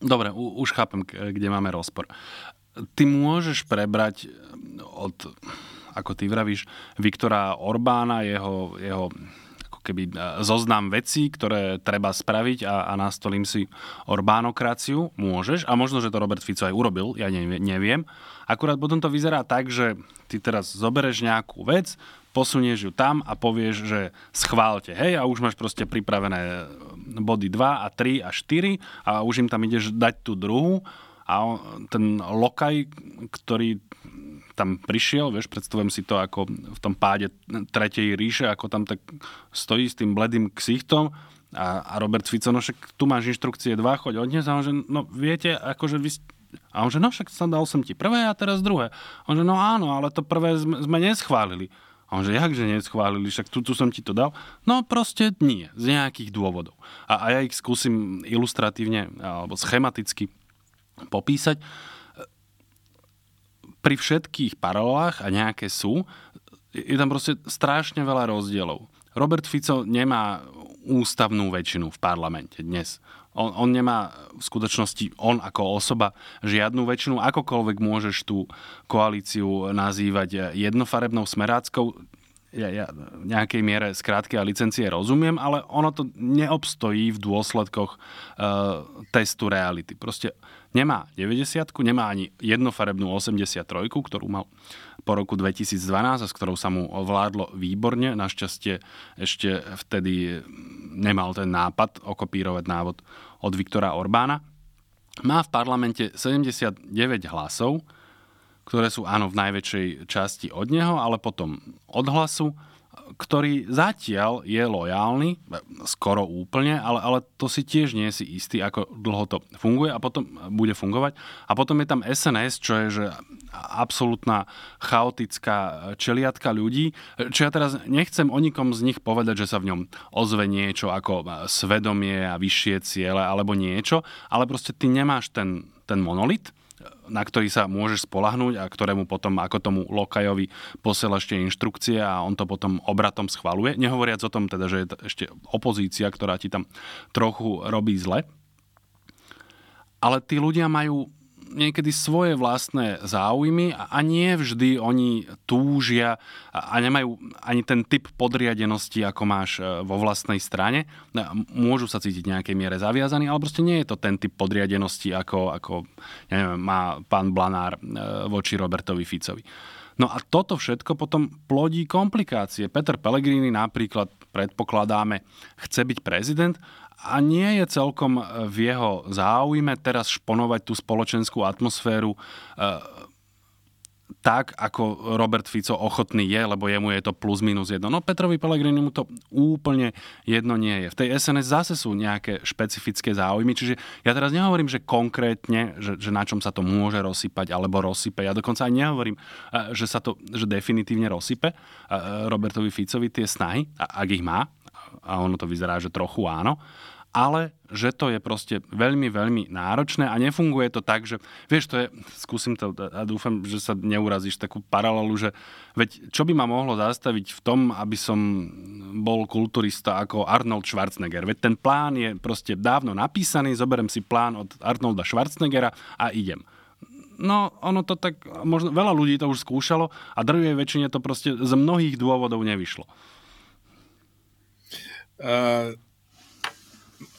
Dobre, už chápem, kde máme rozpor. Ty môžeš prebrať od, ako ty vravíš, Viktora Orbána, jeho, jeho keby e, zoznam vecí, ktoré treba spraviť a, a nastolím si Orbánokraciu, môžeš. A možno, že to Robert Fico aj urobil, ja neviem. Akurát potom to vyzerá tak, že ty teraz zobereš nejakú vec, posunieš ju tam a povieš, že schválte, hej, a už máš proste pripravené body 2 a 3 a 4 a už im tam ideš dať tú druhú a ten lokaj, ktorý tam prišiel, vieš, predstavujem si to ako v tom páde tretej ríše, ako tam tak stojí s tým bledým ksichtom a, a Robert Fico, no však tu máš inštrukcie 2, choď odnes a on že, no viete, akože vy a on že, no však som dal som ti prvé a teraz druhé. On že, no áno, ale to prvé sme, sme neschválili. A on že, jakže neschválili, však tu, tu som ti to dal. No proste nie, z nejakých dôvodov. A, a ja ich skúsim ilustratívne alebo schematicky popísať pri všetkých paralelách, a nejaké sú, je tam proste strašne veľa rozdielov. Robert Fico nemá ústavnú väčšinu v parlamente dnes. On, on nemá v skutočnosti, on ako osoba, žiadnu väčšinu. Akokoľvek môžeš tú koalíciu nazývať jednofarebnou smeráckou, ja, ja v nejakej miere skrátky a licencie rozumiem, ale ono to neobstojí v dôsledkoch uh, testu reality. Proste nemá 90 nemá ani jednofarebnú 83 ktorú mal po roku 2012 a s ktorou sa mu vládlo výborne. Našťastie ešte vtedy nemal ten nápad okopírovať návod od Viktora Orbána. Má v parlamente 79 hlasov, ktoré sú áno v najväčšej časti od neho, ale potom od hlasu, ktorý zatiaľ je lojálny, skoro úplne, ale, ale to si tiež nie si istý, ako dlho to funguje a potom bude fungovať. A potom je tam SNS, čo je že absolútna chaotická čeliatka ľudí, čo ja teraz nechcem o nikom z nich povedať, že sa v ňom ozve niečo ako svedomie a vyššie ciele alebo niečo, ale proste ty nemáš ten, ten monolit, na ktorý sa môžeš spolahnúť a ktorému potom ako tomu lokajovi posielaš tie inštrukcie a on to potom obratom schvaluje. Nehovoriac o tom teda, že je ešte opozícia, ktorá ti tam trochu robí zle. Ale tí ľudia majú niekedy svoje vlastné záujmy a nie vždy oni túžia a nemajú ani ten typ podriadenosti, ako máš e, vo vlastnej strane. Môžu sa cítiť nejakej miere zaviazaní, ale proste nie je to ten typ podriadenosti, ako, ako ja neviem, má pán Blanár e, voči Robertovi Ficovi. No a toto všetko potom plodí komplikácie. Peter Pellegrini napríklad predpokladáme, chce byť prezident a nie je celkom v jeho záujme teraz šponovať tú spoločenskú atmosféru e, tak, ako Robert Fico ochotný je, lebo jemu je to plus minus jedno. No Petrovi Pellegrini mu to úplne jedno nie je. V tej SNS zase sú nejaké špecifické záujmy, čiže ja teraz nehovorím, že konkrétne, že, že na čom sa to môže rozsypať alebo rozsype. Ja dokonca aj nehovorím, e, že sa to že definitívne rozsype e, Robertovi Ficovi tie snahy, ak ich má, a ono to vyzerá, že trochu áno, ale že to je proste veľmi, veľmi náročné a nefunguje to tak, že vieš, to je, skúsim to a dúfam, že sa neurazíš takú paralelu, že veď čo by ma mohlo zastaviť v tom, aby som bol kulturista ako Arnold Schwarzenegger. Veď ten plán je proste dávno napísaný, zoberem si plán od Arnolda Schwarzeneggera a idem. No, ono to tak, možno veľa ľudí to už skúšalo a drvie väčšine to proste z mnohých dôvodov nevyšlo. Uh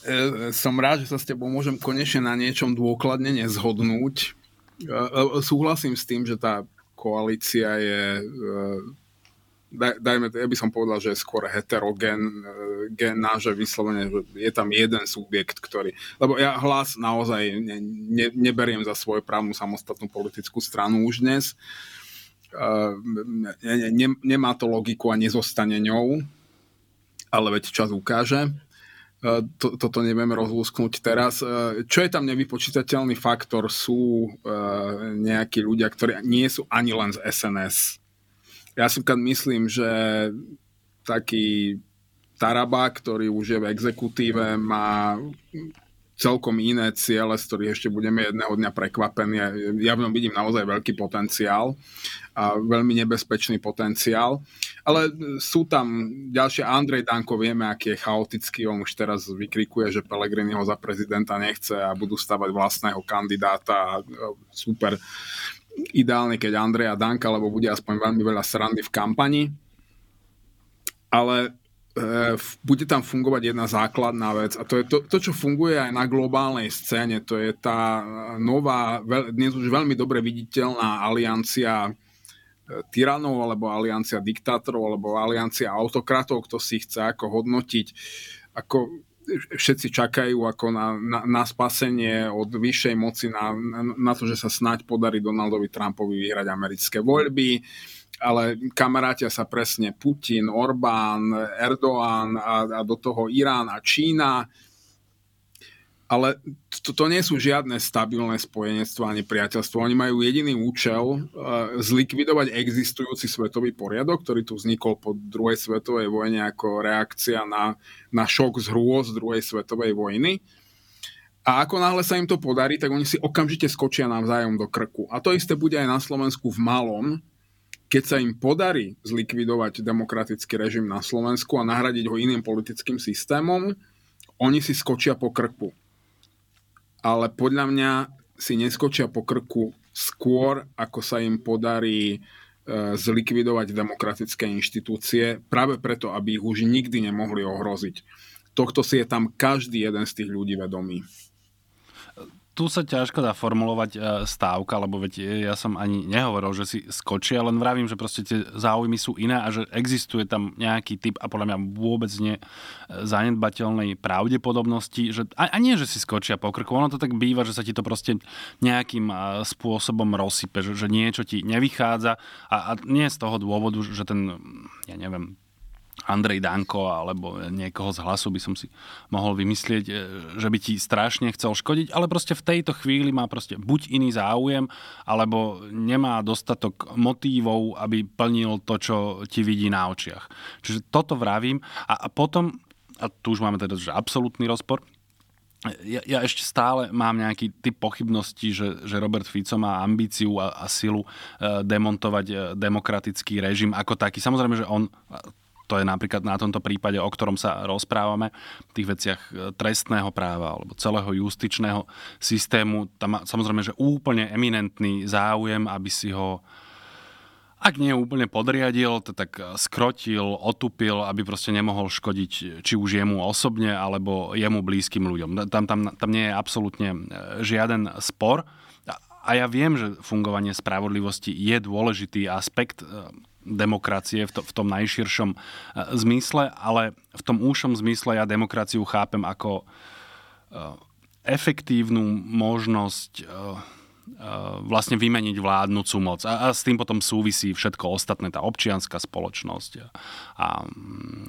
E, som rád, že sa s tebou môžem konečne na niečom dôkladne nezhodnúť. E, e, súhlasím s tým, že tá koalícia je dajme, ja by som povedal, že je skôr heterogénna, že vyslovene že je tam jeden subjekt, ktorý... Lebo ja hlas naozaj ne, ne, neberiem za svoju právnu samostatnú politickú stranu už dnes. Ne, ne, nemá to logiku a nezostane ňou, ale veď čas ukáže. E, to, toto nevieme rozlúsknuť teraz. E, čo je tam nevypočítateľný faktor, sú e, nejakí ľudia, ktorí nie sú ani len z SNS. Ja si myslím, že taký Taraba, ktorý už je v exekutíve, má celkom iné ciele, z ktorých ešte budeme jedného dňa prekvapení. Ja v ňom vidím naozaj veľký potenciál a veľmi nebezpečný potenciál. Ale sú tam ďalšie, Andrej Danko, vieme, aký je chaotický, on už teraz vykrikuje, že Pelegrini ho za prezidenta nechce a budú stavať vlastného kandidáta. Super ideálne, keď Andreja Danka, lebo bude aspoň veľmi veľa srandy v kampani. Ale e, bude tam fungovať jedna základná vec a to je to, to, čo funguje aj na globálnej scéne, to je tá nová, dnes už veľmi dobre viditeľná aliancia tyranov, alebo aliancia diktátorov, alebo aliancia autokratov, kto si chce ako hodnotiť, ako všetci čakajú ako na, na, na spasenie od vyššej moci, na, na to, že sa snáď podarí Donaldovi Trumpovi vyhrať americké voľby, ale kamarátia sa presne Putin, Orbán, Erdoğan a, a do toho Irán a Čína ale to, to nie sú žiadne stabilné spojenectvo ani priateľstvo. Oni majú jediný účel uh, zlikvidovať existujúci svetový poriadok, ktorý tu vznikol po druhej svetovej vojne ako reakcia na, na šok z hrôz druhej svetovej vojny. A ako náhle sa im to podarí, tak oni si okamžite skočia navzájom do krku. A to isté bude aj na Slovensku v malom, keď sa im podarí zlikvidovať demokratický režim na Slovensku a nahradiť ho iným politickým systémom, oni si skočia po krku ale podľa mňa si neskočia po krku skôr, ako sa im podarí e, zlikvidovať demokratické inštitúcie, práve preto, aby ich už nikdy nemohli ohroziť. Tohto si je tam každý jeden z tých ľudí vedomý tu sa ťažko dá formulovať e, stávka, lebo veď ja som ani nehovoril, že si skočia, len vravím, že proste tie záujmy sú iné a že existuje tam nejaký typ a podľa mňa vôbec nie e, zanedbateľnej pravdepodobnosti, že, a, a nie, že si skočia po krku, ono to tak býva, že sa ti to proste nejakým e, spôsobom rozsype, že, že niečo ti nevychádza a, a nie z toho dôvodu, že ten, ja neviem, Andrej Danko alebo niekoho z hlasu by som si mohol vymyslieť, e, že by ti strašne chcel škodiť, ale proste v tejto chvíli má proste buď iný záujem, alebo nemá dostatok motívov, aby plnil to, čo ti vidí na očiach. Čiže toto vravím a, a potom, a tu už máme teda že absolútny rozpor, ja, ja ešte stále mám nejaký typ pochybností, že, že Robert Fico má ambíciu a, a silu e, demontovať e, demokratický režim ako taký. Samozrejme, že on to je napríklad na tomto prípade, o ktorom sa rozprávame, v tých veciach e, trestného práva alebo celého justičného systému. Tam má samozrejme, že úplne eminentný záujem, aby si ho ak nie úplne podriadil, to tak skrotil, otupil, aby proste nemohol škodiť či už jemu osobne, alebo jemu blízkym ľuďom. Tam, tam, tam nie je absolútne e, žiaden spor. A ja viem, že fungovanie spravodlivosti je dôležitý aspekt e, demokracie v, to, v tom najširšom e, zmysle, ale v tom úšom zmysle ja demokraciu chápem ako e, efektívnu možnosť e, vlastne vymeniť vládnúcu moc. A, a s tým potom súvisí všetko ostatné, tá občianská spoločnosť a, a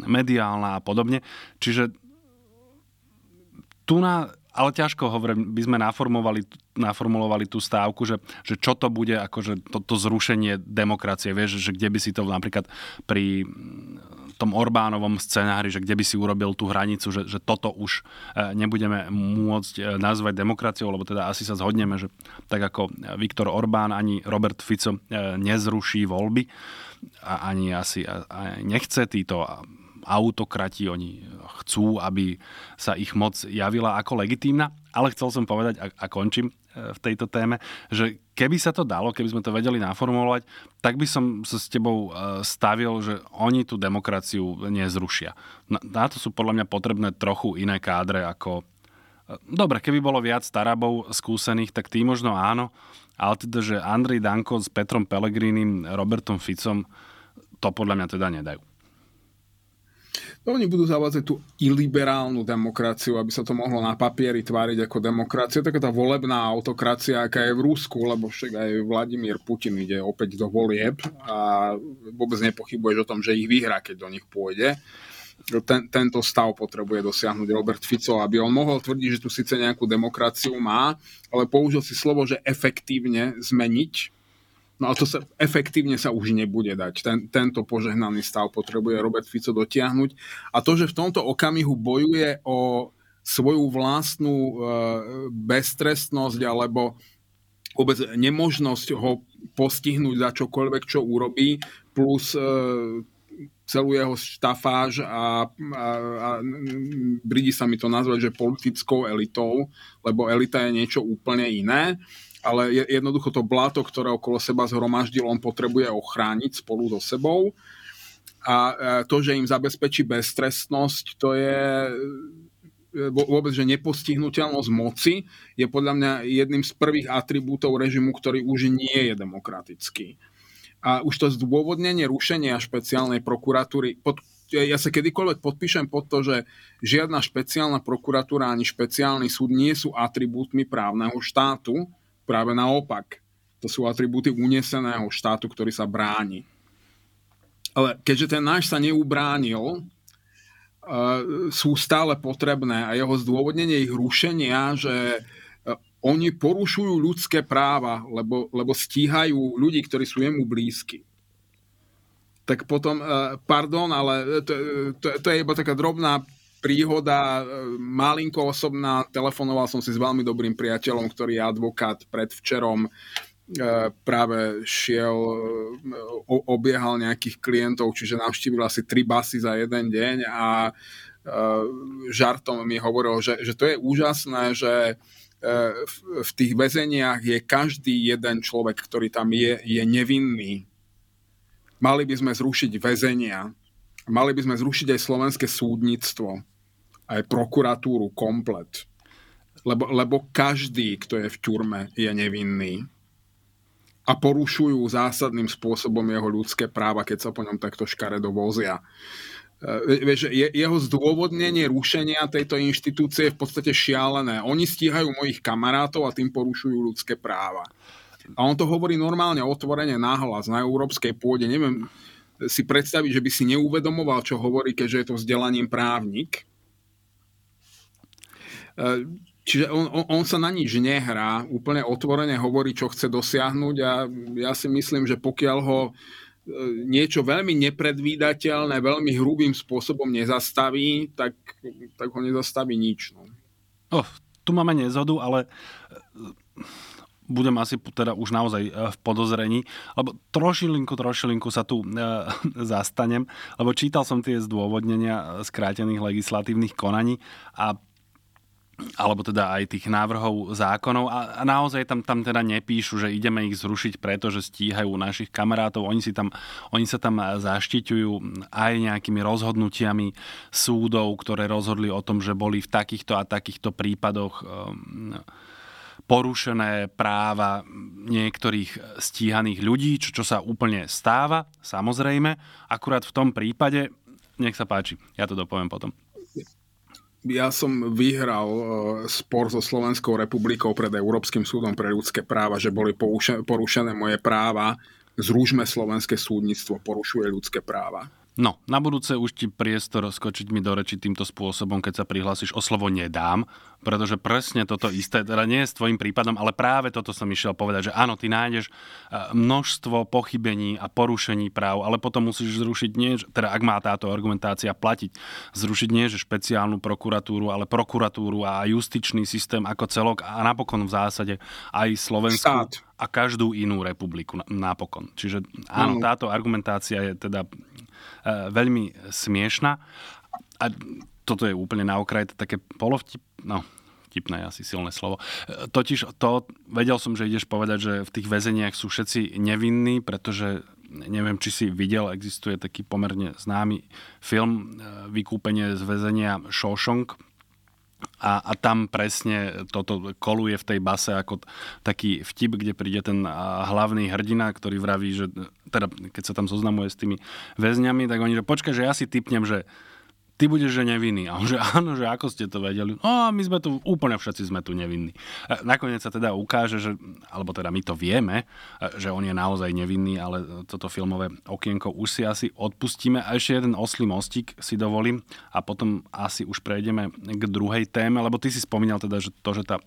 mediálna a podobne. Čiže tu na ale ťažko hovorím, by sme naformovali, naformulovali tú stávku, že, že čo to bude, akože to, to zrušenie demokracie, vieš, že kde by si to napríklad pri tom Orbánovom scenári, že kde by si urobil tú hranicu, že, že toto už e, nebudeme môcť e, nazvať demokraciou, lebo teda asi sa zhodneme, že tak ako Viktor Orbán ani Robert Fico e, nezruší voľby a ani asi nechce títo autokrati, oni chcú, aby sa ich moc javila ako legitímna. Ale chcel som povedať, a, a končím e, v tejto téme, že keby sa to dalo, keby sme to vedeli naformulovať, tak by som sa s tebou e, stavil, že oni tú demokraciu nezrušia. Na, na to sú podľa mňa potrebné trochu iné kádre ako... E, dobre, keby bolo viac starabov skúsených, tak tí možno áno, ale teda, že Andrej Danko s Petrom Pelegrínim, Robertom Ficom, to podľa mňa teda nedajú. Oni budú zavádzať tú iliberálnu demokraciu, aby sa to mohlo na papieri tváriť ako demokracia. Taká tá volebná autokracia, aká je v Rusku, lebo však aj Vladimír Putin ide opäť do volieb a vôbec nepochybuješ o tom, že ich vyhrá, keď do nich pôjde. Ten, tento stav potrebuje dosiahnuť Robert Fico, aby on mohol tvrdiť, že tu síce nejakú demokraciu má, ale použil si slovo, že efektívne zmeniť No a to sa efektívne sa už nebude dať. Ten, tento požehnaný stav potrebuje Robert Fico dotiahnuť. A to, že v tomto okamihu bojuje o svoju vlastnú e, beztrestnosť alebo vôbec nemožnosť ho postihnúť za čokoľvek, čo urobí, plus e, celú jeho štafáž a, a, a brídi sa mi to nazvať, že politickou elitou, lebo elita je niečo úplne iné, ale jednoducho to blato, ktoré okolo seba zhromaždil, on potrebuje ochrániť spolu so sebou. A e, to, že im zabezpečí beztrestnosť, to je e, vôbec, že nepostihnutelnosť moci je podľa mňa jedným z prvých atribútov režimu, ktorý už nie je demokratický. A už to zdôvodnenie rušenia špeciálnej prokuratúry, pod, ja sa kedykoľvek podpíšem pod to, že žiadna špeciálna prokuratúra ani špeciálny súd nie sú atribútmi právneho štátu, práve naopak. To sú atribúty uneseného štátu, ktorý sa bráni. Ale keďže ten náš sa neubránil, sú stále potrebné a jeho zdôvodnenie ich rušenia, že oni porušujú ľudské práva, lebo, lebo stíhajú ľudí, ktorí sú jemu blízki. Tak potom, eh, pardon, ale to, to, to je iba taká drobná príhoda, eh, malinko osobná. Telefonoval som si s veľmi dobrým priateľom, ktorý je advokát predvčerom eh, práve šiel, obiehal nejakých klientov, čiže navštívil asi tri basy za jeden deň a žartom mi hovoril, že, že to je úžasné, že v tých väzeniach je každý jeden človek, ktorý tam je, je nevinný. Mali by sme zrušiť väzenia, mali by sme zrušiť aj slovenské súdnictvo, aj prokuratúru komplet. Lebo, lebo každý, kto je v ťurme, je nevinný. A porušujú zásadným spôsobom jeho ľudské práva, keď sa po ňom takto škaredo vozia. E, vieš, je, jeho zdôvodnenie rušenia tejto inštitúcie je v podstate šialené. Oni stíhajú mojich kamarátov a tým porušujú ľudské práva. A on to hovorí normálne, otvorene, náhlas, na európskej pôde. Neviem si predstaviť, že by si neuvedomoval, čo hovorí, keďže je to vzdelaním právnik. E, čiže on, on, on sa na nič nehrá, úplne otvorene hovorí, čo chce dosiahnuť a ja si myslím, že pokiaľ ho niečo veľmi nepredvídateľné, veľmi hrubým spôsobom nezastaví, tak, tak ho nezastaví nič. No. Oh, tu máme nezodu, ale e, budem asi teda už naozaj v podozrení, lebo trošilinku, trošilinku sa tu e, *laughs* zastanem, lebo čítal som tie zdôvodnenia skrátených legislatívnych konaní a alebo teda aj tých návrhov zákonov a, a naozaj tam, tam teda nepíšu, že ideme ich zrušiť, pretože stíhajú našich kamarátov. Oni, si tam, oni sa tam zaštiťujú aj nejakými rozhodnutiami súdov, ktoré rozhodli o tom, že boli v takýchto a takýchto prípadoch um, porušené práva niektorých stíhaných ľudí, čo, čo sa úplne stáva, samozrejme. Akurát v tom prípade, nech sa páči, ja to dopoviem potom ja som vyhral uh, spor so Slovenskou republikou pred Európskym súdom pre ľudské práva, že boli porušené moje práva. Zrúžme slovenské súdnictvo, porušuje ľudské práva. No, na budúce už ti priestor skočiť mi do reči týmto spôsobom, keď sa prihlásiš o slovo nedám, pretože presne toto isté, teda nie je s tvojim prípadom, ale práve toto som išiel povedať, že áno, ty nájdeš e, množstvo pochybení a porušení práv, ale potom musíš zrušiť nie, teda ak má táto argumentácia platiť, zrušiť nie, že špeciálnu prokuratúru, ale prokuratúru a justičný systém ako celok a napokon v zásade aj Slovensku Štát. a každú inú republiku napokon. Čiže áno, táto argumentácia je teda veľmi smiešná. A toto je úplne na okraj, také polovtip, no, vtipné je asi silné slovo. Eh, totiž to, vedel som, že ideš povedať, že v tých väzeniach sú všetci nevinní, pretože neviem, či si videl, existuje taký pomerne známy film eh, Vykúpenie z väzenia Shawshank, a, a tam presne toto koluje v tej base ako taký vtip, kde príde ten hlavný hrdina, ktorý vraví, že teda keď sa tam zoznamuje s tými väzňami, tak oni že počkaj, že ja si typnem, že ty budeš že nevinný. A on že áno, že ako ste to vedeli? No my sme tu, úplne všetci sme tu nevinní. Nakoniec sa teda ukáže, že, alebo teda my to vieme, že on je naozaj nevinný, ale toto filmové okienko už si asi odpustíme. A ešte jeden oslý mostík si dovolím a potom asi už prejdeme k druhej téme, lebo ty si spomínal teda, že to, že tá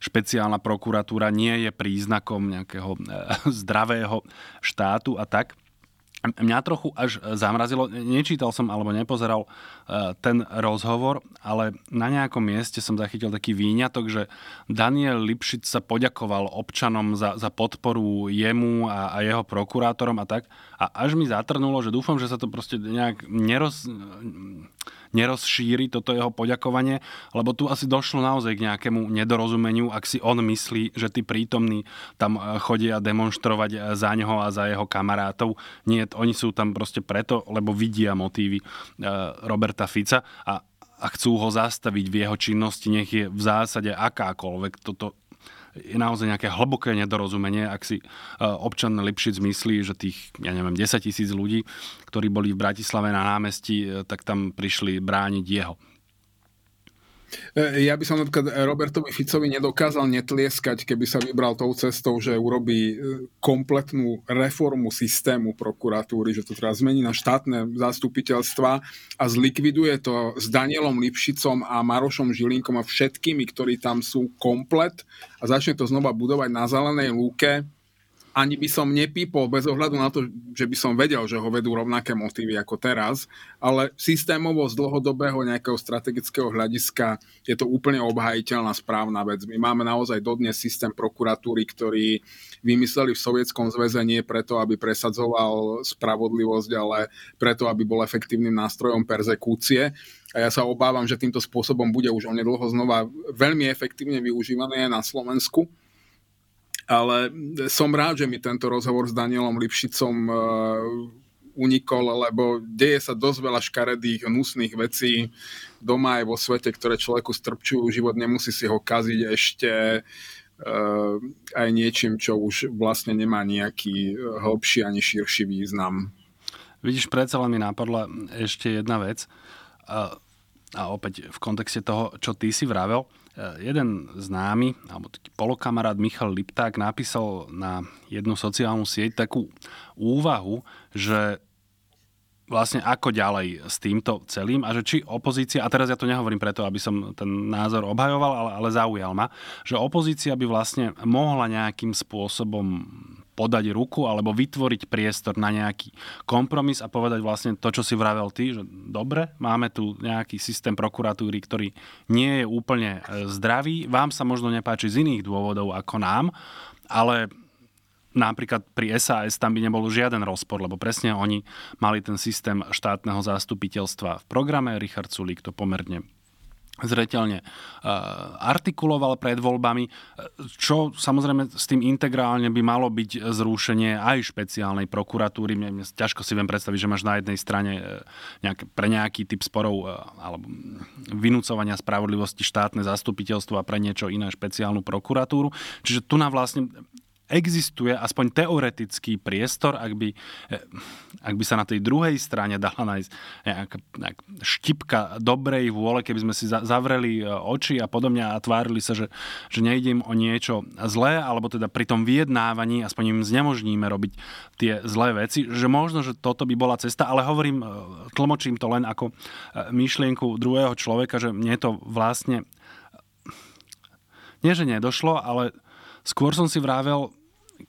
špeciálna prokuratúra nie je príznakom nejakého eh, *laughs* zdravého štátu a tak. Mňa trochu až zamrazilo, nečítal som alebo nepozeral ten rozhovor, ale na nejakom mieste som zachytil taký výňatok, že Daniel Lipšic sa poďakoval občanom za, za podporu jemu a, a jeho prokurátorom a tak. A až mi zatrnulo, že dúfam, že sa to proste nejak neroz, nerozšíri toto jeho poďakovanie, lebo tu asi došlo naozaj k nejakému nedorozumeniu, ak si on myslí, že tí prítomní tam e, chodia demonstrovať e, za neho a za jeho kamarátov. Nie, oni sú tam proste preto, lebo vidia motívy e, Roberta Fica a a chcú ho zastaviť v jeho činnosti, nech je v zásade akákoľvek. Toto, je naozaj nejaké hlboké nedorozumenie, ak si e, občan Lipšic myslí, že tých, ja neviem, 10 tisíc ľudí, ktorí boli v Bratislave na námestí, e, tak tam prišli brániť jeho. E, ja by som napríklad Robertovi Ficovi nedokázal netlieskať, keby sa vybral tou cestou, že urobí e, kompletnú reformu systému prokuratúry, že to teraz zmení na štátne zastupiteľstva a zlikviduje to s Danielom Lipšicom a Marošom Žilinkom a všetkými, ktorí tam sú komplet a začne to znova budovať na zelenej lúke ani by som nepípol bez ohľadu na to, že by som vedel, že ho vedú rovnaké motívy ako teraz, ale systémovo z dlhodobého nejakého strategického hľadiska je to úplne obhajiteľná správna vec. My máme naozaj dodnes systém prokuratúry, ktorý vymysleli v Sovietskom zväze nie preto, aby presadzoval spravodlivosť, ale preto, aby bol efektívnym nástrojom perzekúcie. A ja sa obávam, že týmto spôsobom bude už onedlho znova veľmi efektívne využívané na Slovensku ale som rád, že mi tento rozhovor s Danielom Lipšicom uh, unikol, lebo deje sa dosť veľa škaredých, hnusných vecí doma aj vo svete, ktoré človeku strpčujú život, nemusí si ho kaziť ešte uh, aj niečím, čo už vlastne nemá nejaký hĺbší ani širší význam. Vidíš, predsa len mi napadla ešte jedna vec. A, opäť v kontexte toho, čo ty si vravel. Eh, jeden známy, alebo taký polokamarát Michal Lipták napísal na jednu sociálnu sieť takú úvahu, že vlastne ako ďalej s týmto celým a že či opozícia, a teraz ja to nehovorím preto, aby som ten názor obhajoval, ale, ale zaujal ma, že opozícia by vlastne mohla nejakým spôsobom podať ruku alebo vytvoriť priestor na nejaký kompromis a povedať vlastne to, čo si vravel ty, že dobre, máme tu nejaký systém prokuratúry, ktorý nie je úplne e, zdravý, vám sa možno nepáči z iných dôvodov ako nám, ale napríklad pri SAS tam by nebol žiaden rozpor, lebo presne oni mali ten systém štátneho zastupiteľstva v programe. Richard Sulík to pomerne zretelne artikuloval pred voľbami, čo samozrejme s tým integrálne by malo byť zrušenie aj špeciálnej prokuratúry. Mne, mne ťažko si viem predstaviť, že máš na jednej strane e, nejaké, pre nejaký typ sporov alebo vynúcovania spravodlivosti štátne zastupiteľstvo a pre niečo iné špeciálnu prokuratúru. Čiže tu na vlastne existuje aspoň teoretický priestor, ak by, eh, ak by sa na tej druhej strane dala nájsť nejaká, nejaká štipka dobrej vôle, keby sme si zavreli eh, oči a podobne a tvárili sa, že, že nejde im o niečo zlé, alebo teda pri tom vyjednávaní aspoň im znemožníme robiť tie zlé veci, že možno, že toto by bola cesta, ale hovorím, eh, tlmočím to len ako myšlienku druhého človeka, že mne to vlastne nie, že nedošlo, ale Skôr som si vravel,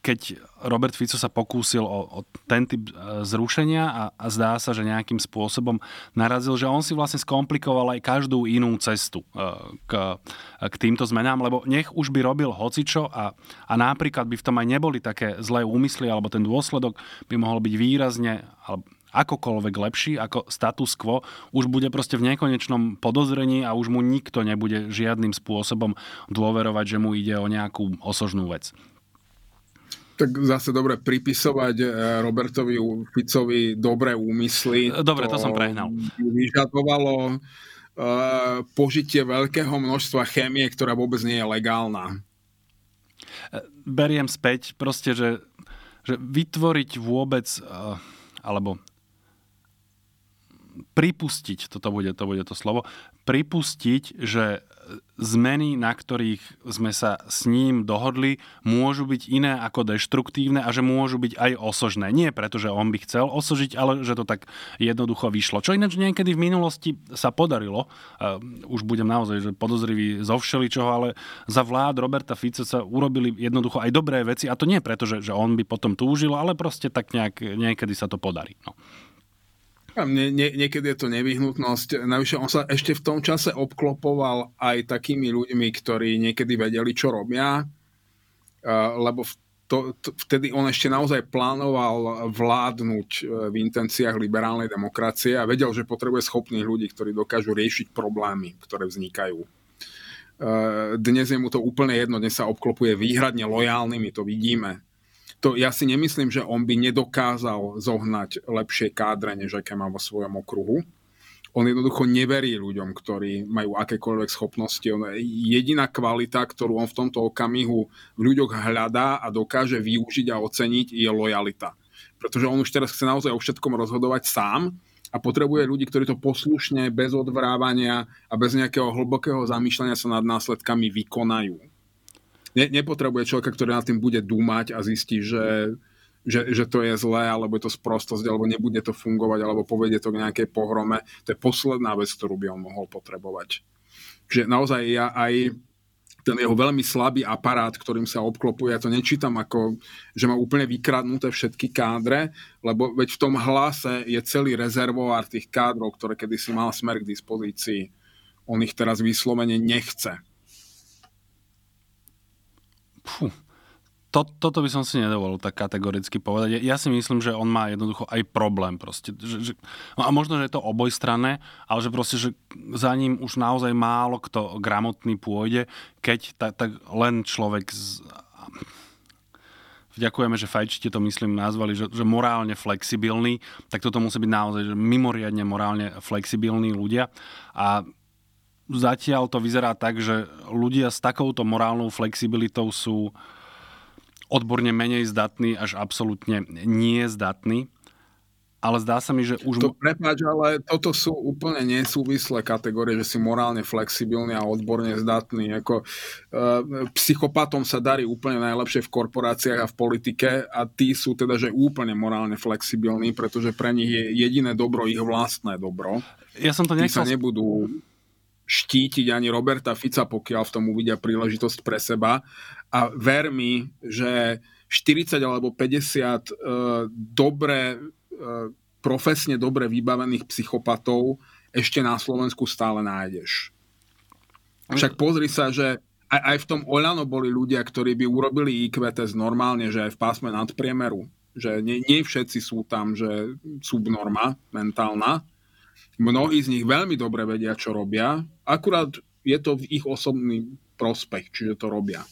keď Robert Fico sa pokúsil o, o ten typ e, zrušenia a, a zdá sa, že nejakým spôsobom narazil, že on si vlastne skomplikoval aj každú inú cestu e, k, k týmto zmenám, lebo nech už by robil hocičo a, a napríklad by v tom aj neboli také zlé úmysly, alebo ten dôsledok by mohol byť výrazne, alebo akokoľvek lepší ako status quo, už bude proste v nekonečnom podozrení a už mu nikto nebude žiadnym spôsobom dôverovať, že mu ide o nejakú osožnú vec. Tak zase dobre pripisovať eh, Robertovi Ficovi dobré úmysly. Dobre, to, to som prehnal. Vyžadovalo uh, požitie veľkého množstva chémie, ktorá vôbec nie je legálna. Eh, beriem späť proste, že, že vytvoriť vôbec, uh, alebo pripustiť, toto bude, to bude to slovo, pripustiť, že zmeny, na ktorých sme sa s ním dohodli, môžu byť iné ako deštruktívne a že môžu byť aj osožné. Nie preto, že on by chcel osožiť, ale že to tak jednoducho vyšlo. Čo ináč niekedy v minulosti sa podarilo, uh, už budem naozaj že podozrivý zo všeličoho, ale za vlád Roberta Fico sa urobili jednoducho aj dobré veci a to nie preto, že, že on by potom túžil, ale proste tak nejak, niekedy sa to podarí. No. Nie, nie, niekedy je to nevyhnutnosť. Navyše on sa ešte v tom čase obklopoval aj takými ľuďmi, ktorí niekedy vedeli, čo robia, lebo to, to, vtedy on ešte naozaj plánoval vládnuť e, v intenciách liberálnej demokracie a vedel, že potrebuje schopných ľudí, ktorí dokážu riešiť problémy, ktoré vznikajú. E, dnes je mu to úplne jedno, dnes sa obklopuje výhradne lojálnymi, to vidíme to ja si nemyslím, že on by nedokázal zohnať lepšie kádre, než aké má vo svojom okruhu. On jednoducho neverí ľuďom, ktorí majú akékoľvek schopnosti. On, jediná kvalita, ktorú on v tomto okamihu v ľuďoch hľadá a dokáže využiť a oceniť, je lojalita. Pretože on už teraz chce naozaj o všetkom rozhodovať sám a potrebuje ľudí, ktorí to poslušne, bez odvrávania a bez nejakého hlbokého zamýšľania sa nad následkami vykonajú ne, nepotrebuje človeka, ktorý nad tým bude dúmať a zistí, že, že, že to je zlé, alebo je to sprostosť, alebo nebude to fungovať, alebo povedie to k nejakej pohrome. To je posledná vec, ktorú by on mohol potrebovať. Čiže naozaj ja aj ten jeho veľmi slabý aparát, ktorým sa obklopuje, ja to nečítam ako, že má úplne vykradnuté všetky kádre, lebo veď v tom hlase je celý rezervoár tých kádrov, ktoré kedysi mal smer k dispozícii. On ich teraz vyslovene nechce. Puh. To, toto by som si nedovolil tak kategoricky povedať. Ja si myslím, že on má jednoducho aj problém proste. Že, že, no a možno, že je to obojstranné, ale že proste, že za ním už naozaj málo kto gramotný pôjde, keď tak, tak len človek z, Ďakujeme, že Fajčite to myslím nazvali, že, že morálne flexibilný, tak toto musí byť naozaj že mimoriadne morálne flexibilní ľudia. A zatiaľ to vyzerá tak, že ľudia s takouto morálnou flexibilitou sú odborne menej zdatní až absolútne nie zdatní. Ale zdá sa mi, že už... To, prepáč, ale toto sú úplne nesúvislé kategórie, že si morálne flexibilný a odborne zdatný. Ako, e, psychopatom sa darí úplne najlepšie v korporáciách a v politike a tí sú teda, že úplne morálne flexibilní, pretože pre nich je jediné dobro ich vlastné dobro. Ja som to nechcel... Tí sa nebudú štítiť ani Roberta Fica, pokiaľ v tom uvidia príležitosť pre seba. A ver mi, že 40 alebo 50 uh, dobre, uh, profesne dobre vybavených psychopatov ešte na Slovensku stále nájdeš. Však pozri sa, že aj, aj v tom Oľano boli ľudia, ktorí by urobili IQ normálne, že aj v pásme nadpriemeru. Že nie, nie všetci sú tam, že subnorma mentálna, Mnohí z nich veľmi dobre vedia, čo robia, akurát je to v ich osobný prospech, čiže to robia.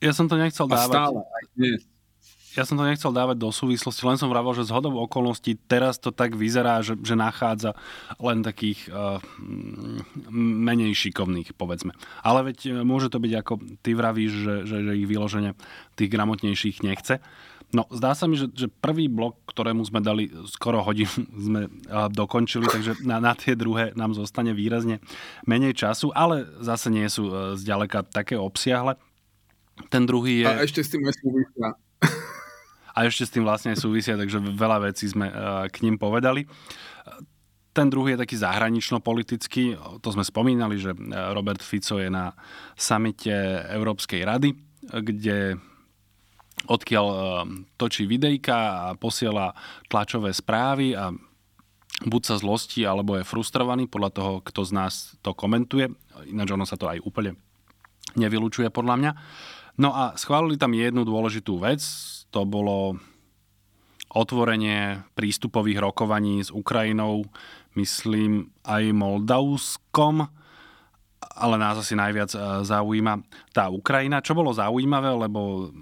Ja som to nechcel A dávať. stále, aj dnes. Ja som to nechcel dávať do súvislosti, len som vravel, že z hodov okolností teraz to tak vyzerá, že, že nachádza len takých uh, menej šikovných, povedzme. Ale veď eh, môže to byť, ako ty vravíš, že, že, že ich vyloženie tých gramotnejších nechce. No, zdá sa mi, že, že prvý blok, ktorému sme dali skoro hodinu, *laughs* sme dokončili, takže na, na tie druhé nám zostane výrazne menej času, ale zase nie sú e, zďaleka také obsiahle. Ten druhý je... A ešte s tým súvisia. A ešte s tým vlastne súvisia, takže veľa vecí sme e, k ním povedali. Ten druhý je taký zahranično-politický. To sme spomínali, že Robert Fico je na samite Európskej rady, kde odkiaľ eh, točí videjka a posiela tlačové správy a buď sa zlostí, alebo je frustrovaný podľa toho, kto z nás to komentuje. Ináč ono sa to aj úplne nevylučuje podľa mňa. No a schválili tam jednu dôležitú vec, to bolo otvorenie prístupových rokovaní s Ukrajinou, myslím aj Moldavskom, ale nás asi najviac eh, zaujíma tá Ukrajina. Čo bolo zaujímavé, lebo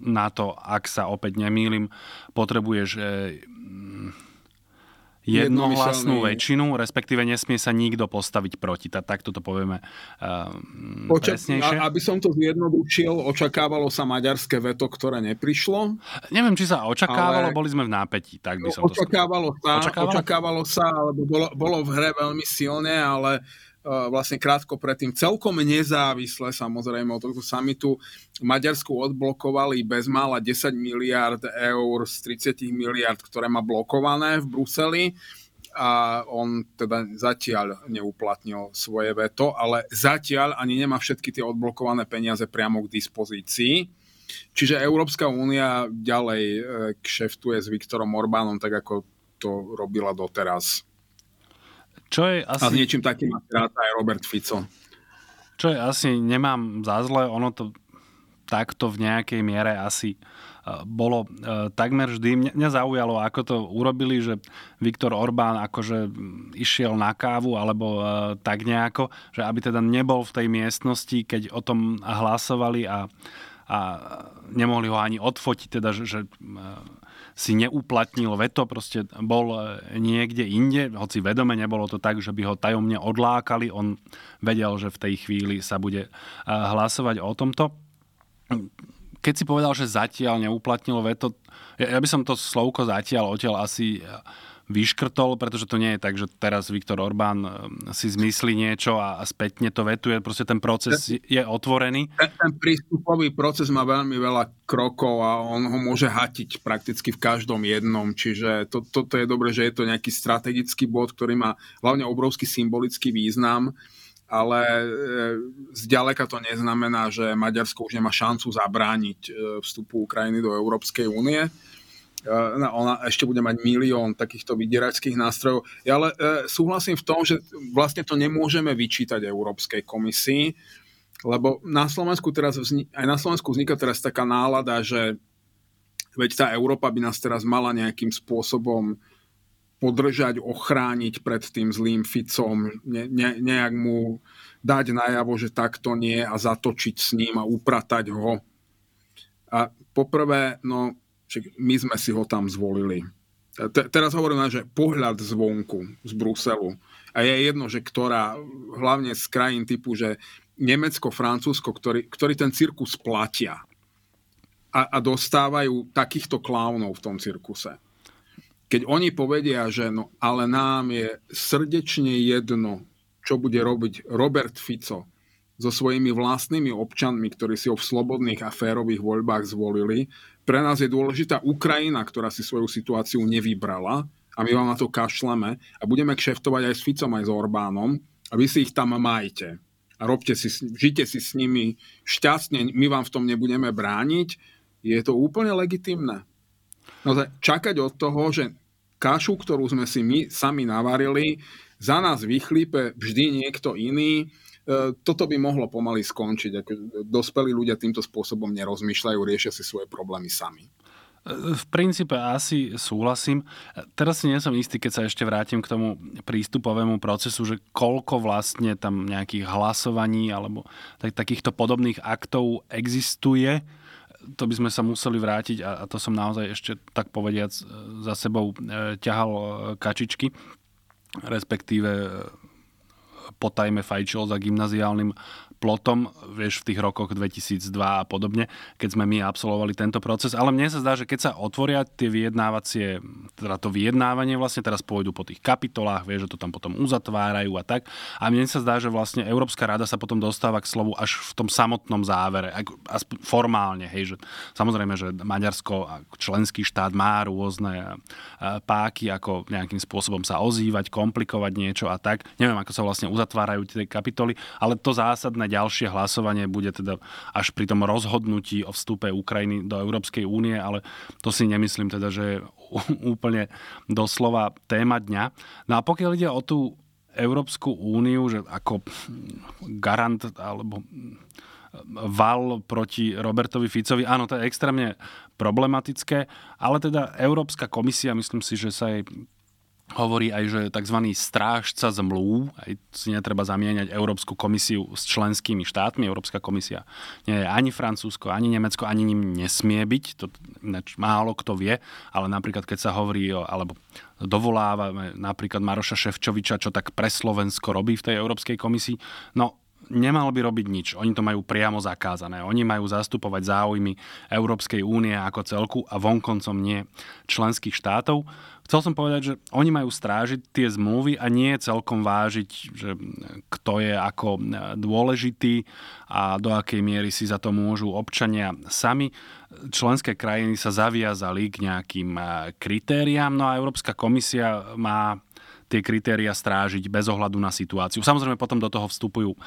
na to, ak sa opäť nemýlim, potrebuješ e, jednohlasnú väčšinu, respektíve nesmie sa nikto postaviť proti. Tak, takto to povieme uh, Očak- presnejšie. A, aby som to zjednodušil, očakávalo sa maďarské veto, ktoré neprišlo. Neviem, či sa očakávalo, ale... boli sme v nápetí. Tak by som očakávalo to sa, očakávalo? očakávalo sa, alebo bolo, bolo v hre veľmi silné, ale vlastne krátko predtým, celkom nezávisle samozrejme od tohto samitu, Maďarsku odblokovali bezmála 10 miliard eur z 30 miliard, ktoré má blokované v Bruseli a on teda zatiaľ neuplatnil svoje veto, ale zatiaľ ani nemá všetky tie odblokované peniaze priamo k dispozícii. Čiže Európska únia ďalej e, kšeftuje s Viktorom Orbánom, tak ako to robila doteraz. Čo je asi... A s niečím takým rád aj Robert Fico. Čo je asi, nemám za zle, ono to takto v nejakej miere asi e, bolo e, takmer vždy. Mňa zaujalo, ako to urobili, že Viktor Orbán akože išiel na kávu alebo e, tak nejako, že aby teda nebol v tej miestnosti, keď o tom hlasovali a, a nemohli ho ani odfotiť, teda, že, že si neuplatnil veto, proste bol e, niekde inde, hoci vedome nebolo to tak, že by ho tajomne odlákali, on vedel, že v tej chvíli sa bude e, hlasovať o tomto. Keď si povedal, že zatiaľ neuplatnil veto, ja by som to slovko zatiaľ odtiaľ asi vyškrtol, pretože to nie je tak, že teraz Viktor Orbán um, si zmyslí niečo a, a spätne to vetuje. Proste ten proces je otvorený. Ten, prístupový proces má veľmi veľa krokov a on ho môže hatiť prakticky v každom jednom. Čiže to, toto je dobré, že je to nejaký strategický bod, ktorý má hlavne obrovský symbolický význam ale e, zďaleka to neznamená, že Maďarsko už nemá šancu zabrániť e, vstupu Ukrajiny do Európskej únie ona ešte bude mať milión takýchto vydieračských nástrojov. Ja ale e, súhlasím v tom, že vlastne to nemôžeme vyčítať Európskej komisii, lebo na Slovensku teraz vznik, aj na Slovensku vzniká teraz taká nálada, že veď tá Európa by nás teraz mala nejakým spôsobom podržať, ochrániť pred tým zlým Ficom, ne, ne, nejak mu dať najavo, že takto nie a zatočiť s ním a upratať ho. A poprvé, no Čiže my sme si ho tam zvolili. Te, teraz hovorím, že pohľad zvonku, z Bruselu. A je jedno, že ktorá, hlavne z krajín typu, že Nemecko, Francúzsko, ktorý, ktorý ten cirkus platia a, a dostávajú takýchto klaunov v tom cirkuse. Keď oni povedia, že no, ale nám je srdečne jedno, čo bude robiť Robert Fico so svojimi vlastnými občanmi, ktorí si ho v slobodných a férových voľbách zvolili, pre nás je dôležitá Ukrajina, ktorá si svoju situáciu nevybrala a my vám na to kašleme a budeme kšeftovať aj s Ficom, aj s Orbánom a vy si ich tam majte a robte si, žite si s nimi šťastne, my vám v tom nebudeme brániť, je to úplne legitimné. No, čakať od toho, že kašu, ktorú sme si my sami navarili, za nás vychlípe vždy niekto iný, toto by mohlo pomaly skončiť. Ako dospelí ľudia týmto spôsobom nerozmýšľajú, riešia si svoje problémy sami. E, v princípe asi súhlasím. Teraz si nie som istý, keď sa ešte vrátim k tomu prístupovému procesu, že koľko vlastne tam nejakých hlasovaní alebo tak, takýchto podobných aktov existuje. To by sme sa museli vrátiť a, a to som naozaj ešte tak povediac e, za sebou ťahal kačičky, respektíve potajme fajčil za gymnaziálnym plotom, vieš, v tých rokoch 2002 a podobne, keď sme my absolvovali tento proces. Ale mne sa zdá, že keď sa otvoria tie vyjednávacie, teda to vyjednávanie vlastne teraz pôjdu po tých kapitolách, vieš, že to tam potom uzatvárajú a tak. A mne sa zdá, že vlastne Európska rada sa potom dostáva k slovu až v tom samotnom závere, aspoň formálne, hej, že samozrejme, že Maďarsko, členský štát má rôzne páky, ako nejakým spôsobom sa ozývať, komplikovať niečo a tak. Neviem, ako sa vlastne uzatvárajú tie kapitoly, ale to zásadné ďalšie hlasovanie bude teda až pri tom rozhodnutí o vstupe Ukrajiny do Európskej únie, ale to si nemyslím teda, že je *laughs* úplne doslova téma dňa. No a pokiaľ ide o tú Európsku úniu, že ako garant alebo val proti Robertovi Ficovi. Áno, to je extrémne problematické, ale teda Európska komisia, myslím si, že sa jej hovorí aj, že tzv. strážca zmluv, aj si netreba zamieňať Európsku komisiu s členskými štátmi. Európska komisia nie je ani Francúzsko, ani Nemecko, ani ním nesmie byť. To málo kto vie, ale napríklad keď sa hovorí o, alebo dovolávame napríklad Maroša Ševčoviča, čo tak pre Slovensko robí v tej Európskej komisii, no nemal by robiť nič. Oni to majú priamo zakázané. Oni majú zastupovať záujmy Európskej únie ako celku a vonkoncom nie členských štátov. Chcel som povedať, že oni majú strážiť tie zmluvy a nie celkom vážiť, že kto je ako dôležitý a do akej miery si za to môžu občania sami. Členské krajiny sa zaviazali k nejakým kritériám, no a Európska komisia má tie kritéria strážiť bez ohľadu na situáciu. Samozrejme potom do toho vstupujú um,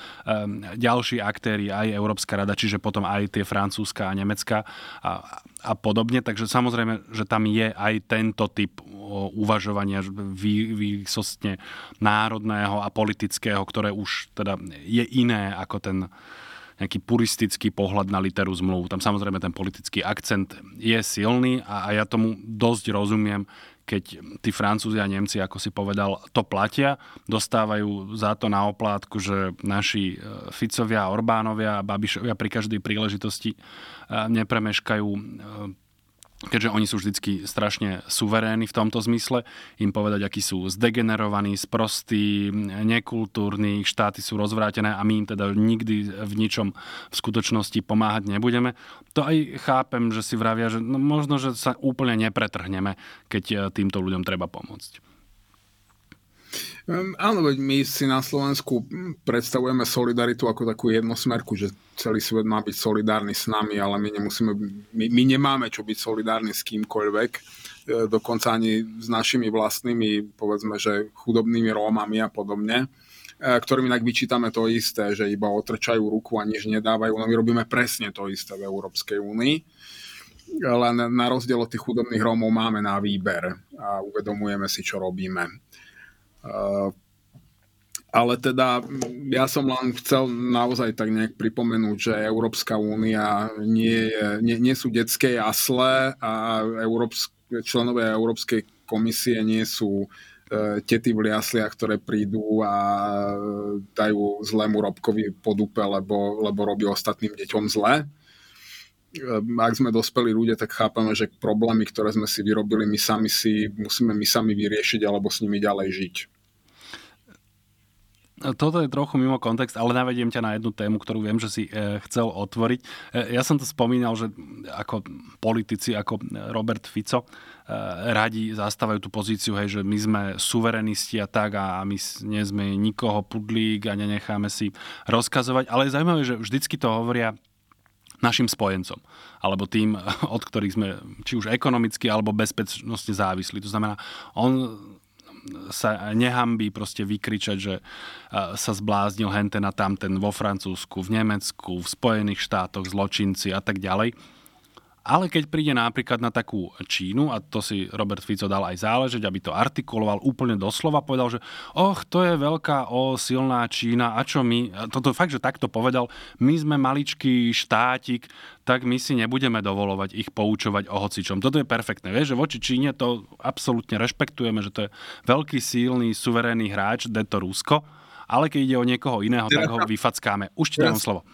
ďalší aktéry, aj Európska rada, čiže potom aj tie francúzska a nemecká a, a podobne. Takže samozrejme, že tam je aj tento typ uvažovania vý, výsostne národného a politického, ktoré už teda je iné ako ten nejaký puristický pohľad na literu zmluv. Tam samozrejme ten politický akcent je silný a, a ja tomu dosť rozumiem, keď tí Francúzi a Nemci, ako si povedal, to platia, dostávajú za to na oplátku, že naši e, Ficovia, Orbánovia a Babišovia pri každej príležitosti e, nepremeškajú e, keďže oni sú vždycky strašne suverénni v tomto zmysle, im povedať, akí sú zdegenerovaní, sprostí, nekultúrni, ich štáty sú rozvrátené a my im teda nikdy v ničom v skutočnosti pomáhať nebudeme. To aj chápem, že si vravia, že no možno, že sa úplne nepretrhneme, keď eh, týmto ľuďom treba pomôcť. Um, áno, veď my si na Slovensku predstavujeme solidaritu ako takú jednosmerku, že celý svet má byť solidárny s nami, ale my, nemusíme, my, my nemáme čo byť solidárni s kýmkoľvek, e, dokonca ani s našimi vlastnými, povedzme, že chudobnými Rómami a podobne, e, ktorým inak vyčítame to isté, že iba otrčajú ruku a nič nedávajú. No my robíme presne to isté v Európskej únii len na rozdiel od tých chudobných Rómov máme na výber a uvedomujeme si, čo robíme. Eh, ale teda ja som len chcel naozaj tak nejak pripomenúť, že Európska únia nie, nie, nie sú detské jasle a Európsk, členovia Európskej komisie nie sú uh, tety v liasliach, ktoré prídu a dajú zlému Robkovi podupe, lebo, lebo robí ostatným deťom zle. Ak sme dospelí ľudia, tak chápame, že problémy, ktoré sme si vyrobili, my sami si musíme my sami vyriešiť alebo s nimi ďalej žiť. Toto je trochu mimo kontext, ale navediem ťa na jednu tému, ktorú viem, že si e, chcel otvoriť. E, ja som to spomínal, že ako politici, ako Robert Fico, e, radi zastávajú tú pozíciu, hej, že my sme suverenisti a tak a my nie sme nikoho pudlík a nenecháme si rozkazovať. Ale je zaujímavé, že vždycky to hovoria našim spojencom, alebo tým, *laughs* od ktorých sme či už ekonomicky alebo bezpečnostne závislí. To znamená, on sa nehambí proste vykričať, že sa zbláznil henten a tamten vo Francúzsku, v Nemecku, v Spojených štátoch, zločinci a tak ďalej ale keď príde napríklad na takú Čínu, a to si Robert Fico dal aj záležeť, aby to artikuloval úplne doslova, povedal, že och, to je veľká o silná Čína, a čo my, a toto fakt, že takto povedal, my sme maličký štátik, tak my si nebudeme dovolovať ich poučovať o hocičom. Toto je perfektné, vieš, že voči Číne to absolútne rešpektujeme, že to je veľký, silný, suverénny hráč, de to Rusko, ale keď ide o niekoho iného, tak ho vyfackáme. Už ti dám slovo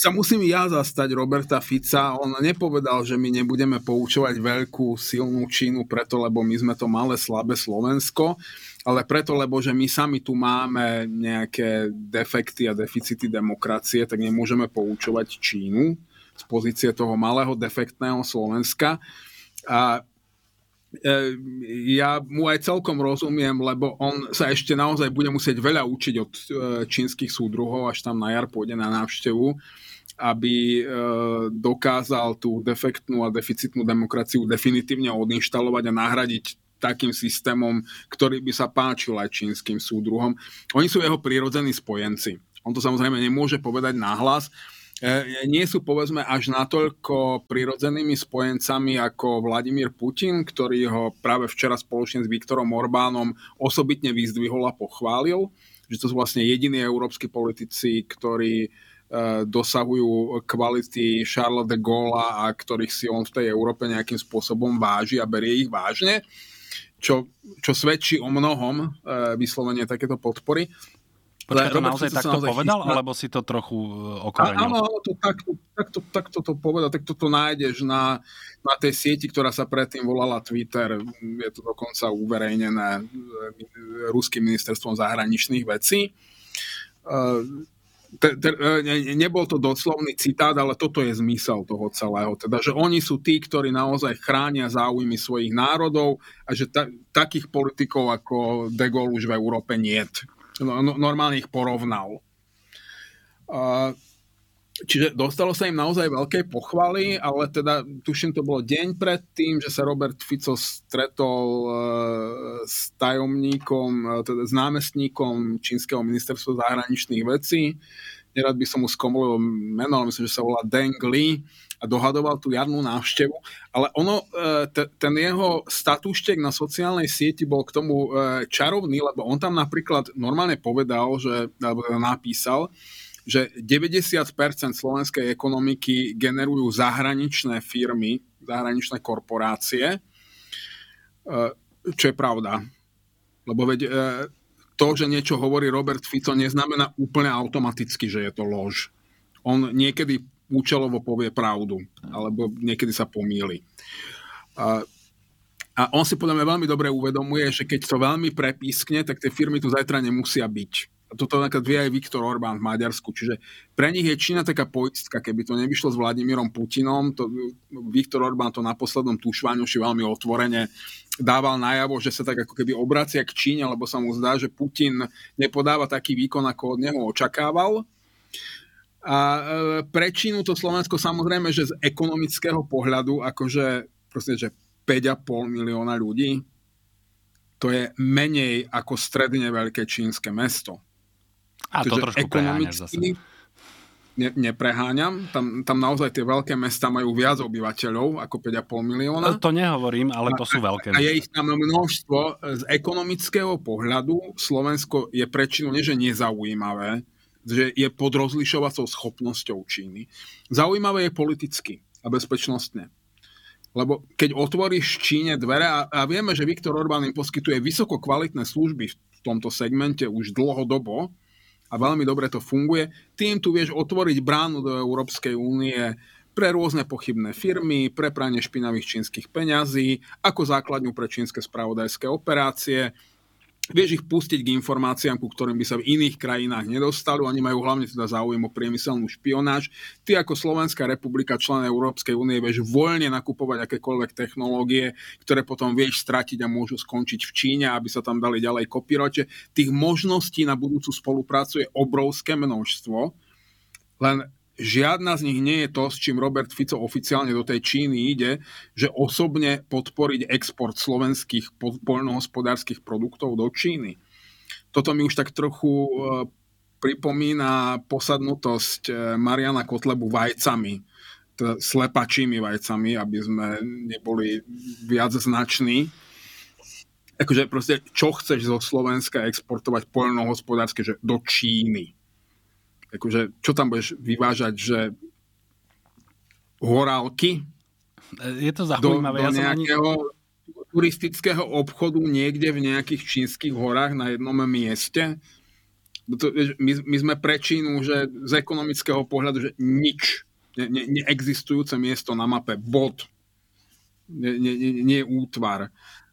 sa musím ja zastať Roberta Fica. On nepovedal, že my nebudeme poučovať veľkú silnú Čínu preto, lebo my sme to malé, slabé Slovensko, ale preto, lebo že my sami tu máme nejaké defekty a deficity demokracie, tak nemôžeme poučovať Čínu z pozície toho malého defektného Slovenska. A ja mu aj celkom rozumiem, lebo on sa ešte naozaj bude musieť veľa učiť od e, čínskych súdruhov, až tam na jar pôjde na návštevu aby e, dokázal tú defektnú a deficitnú demokraciu definitívne odinštalovať a nahradiť takým systémom, ktorý by sa páčil aj čínskym súdruhom. Oni sú jeho prírodzení spojenci. On to samozrejme nemôže povedať nahlas. E, nie sú povedzme až natoľko prirodzenými spojencami ako Vladimír Putin, ktorý ho práve včera spoločne s Viktorom Orbánom osobitne vyzdvihol a pochválil, že to sú vlastne jediní európsky politici, ktorí E, dosahujú kvality Charles de Gaulle a ktorých si on v tej Európe nejakým spôsobom váži a berie ich vážne, čo, čo svedčí o mnohom e, vyslovene takéto podpory. Počkaj, to naozaj takto naozaj povedal, chystá. alebo si to trochu e, okorenil? Áno, to, takto, takto, takto to povedal, takto to nájdeš na, na tej sieti, ktorá sa predtým volala Twitter. Je to dokonca uverejnené Ruským ministerstvom zahraničných vecí te, te, e, ne, nebol to doslovný citát, ale toto je zmysel toho celého. Teda, že oni sú tí, ktorí naozaj chránia záujmy svojich národov a že ta, takých politikov ako De Gaulle už v Európe niet. No, no, normálne ich porovnal. Čiže dostalo sa im naozaj veľké pochvaly, ale teda tuším, to bolo deň pred tým, že sa Robert Fico stretol uh, s tajomníkom, uh, teda s námestníkom Čínskeho ministerstva zahraničných vecí. Nerad by som mu skomolil meno, ale myslím, že sa volá Deng Li a dohadoval tú jarnú návštevu. Ale ono, uh, t- ten jeho statuštek na sociálnej sieti bol k tomu čarovný, lebo on tam napríklad normálne povedal, že, alebo teda napísal, že 90% slovenskej ekonomiky generujú zahraničné firmy, zahraničné korporácie, e, čo je pravda. Lebo veď e, to, že niečo hovorí Robert Fico, neznamená úplne automaticky, že je to lož. On niekedy účelovo povie pravdu, alebo niekedy sa pomýli. A on si podľa mňa veľmi dobre uvedomuje, že keď to veľmi prepískne, tak tie firmy tu zajtra nemusia byť toto napríklad vie aj Viktor Orbán v Maďarsku. Čiže pre nich je Čína taká poistka, keby to nevyšlo s Vladimírom Putinom, to Viktor Orbán to na poslednom tušváňoši veľmi otvorene dával najavo, že sa tak ako keby obracia k Číne, lebo sa mu zdá, že Putin nepodáva taký výkon, ako od neho očakával. A e, pre Čínu to Slovensko samozrejme, že z ekonomického pohľadu, akože proste, že 5,5 milióna ľudí, to je menej ako stredne veľké čínske mesto. A to trošku preháňaš zase. Ne, nepreháňam. Tam, tam naozaj tie veľké mesta majú viac obyvateľov ako 5,5 milióna. To nehovorím, ale to sú veľké. A, a je ich tam množstvo. Z ekonomického pohľadu Slovensko je prečinu nie, že nezaujímavé, že je pod rozlišovacou schopnosťou Číny. Zaujímavé je politicky a bezpečnostne. Lebo keď otvoríš Číne dvere, a, a vieme, že Viktor Orbán im poskytuje vysoko kvalitné služby v tomto segmente už dlhodobo, a veľmi dobre to funguje. Tým tu vieš otvoriť bránu do Európskej únie pre rôzne pochybné firmy, pre pranie špinavých čínskych peňazí, ako základňu pre čínske spravodajské operácie, vieš ich pustiť k informáciám, ku ktorým by sa v iných krajinách nedostali. Oni majú hlavne teda záujem o priemyselnú špionáž. Ty ako Slovenská republika, člen Európskej únie, vieš voľne nakupovať akékoľvek technológie, ktoré potom vieš stratiť a môžu skončiť v Číne, aby sa tam dali ďalej kopírote. Tých možností na budúcu spoluprácu je obrovské množstvo. Len žiadna z nich nie je to, s čím Robert Fico oficiálne do tej Číny ide, že osobne podporiť export slovenských poľnohospodárskych produktov do Číny. Toto mi už tak trochu e, pripomína posadnutosť e, Mariana Kotlebu vajcami, teda slepačími vajcami, aby sme neboli viac znační. Akože proste, čo chceš zo Slovenska exportovať poľnohospodárske, že do Číny akože, čo tam budeš vyvážať, že horálky? Je to zaujímavé. Do, do ja nejakého ani... turistického obchodu niekde v nejakých čínskych horách na jednom mieste. My, my sme pre Čínu, že z ekonomického pohľadu, že nič, ne, ne, neexistujúce miesto na mape, bod, nie, nie, nie útvar.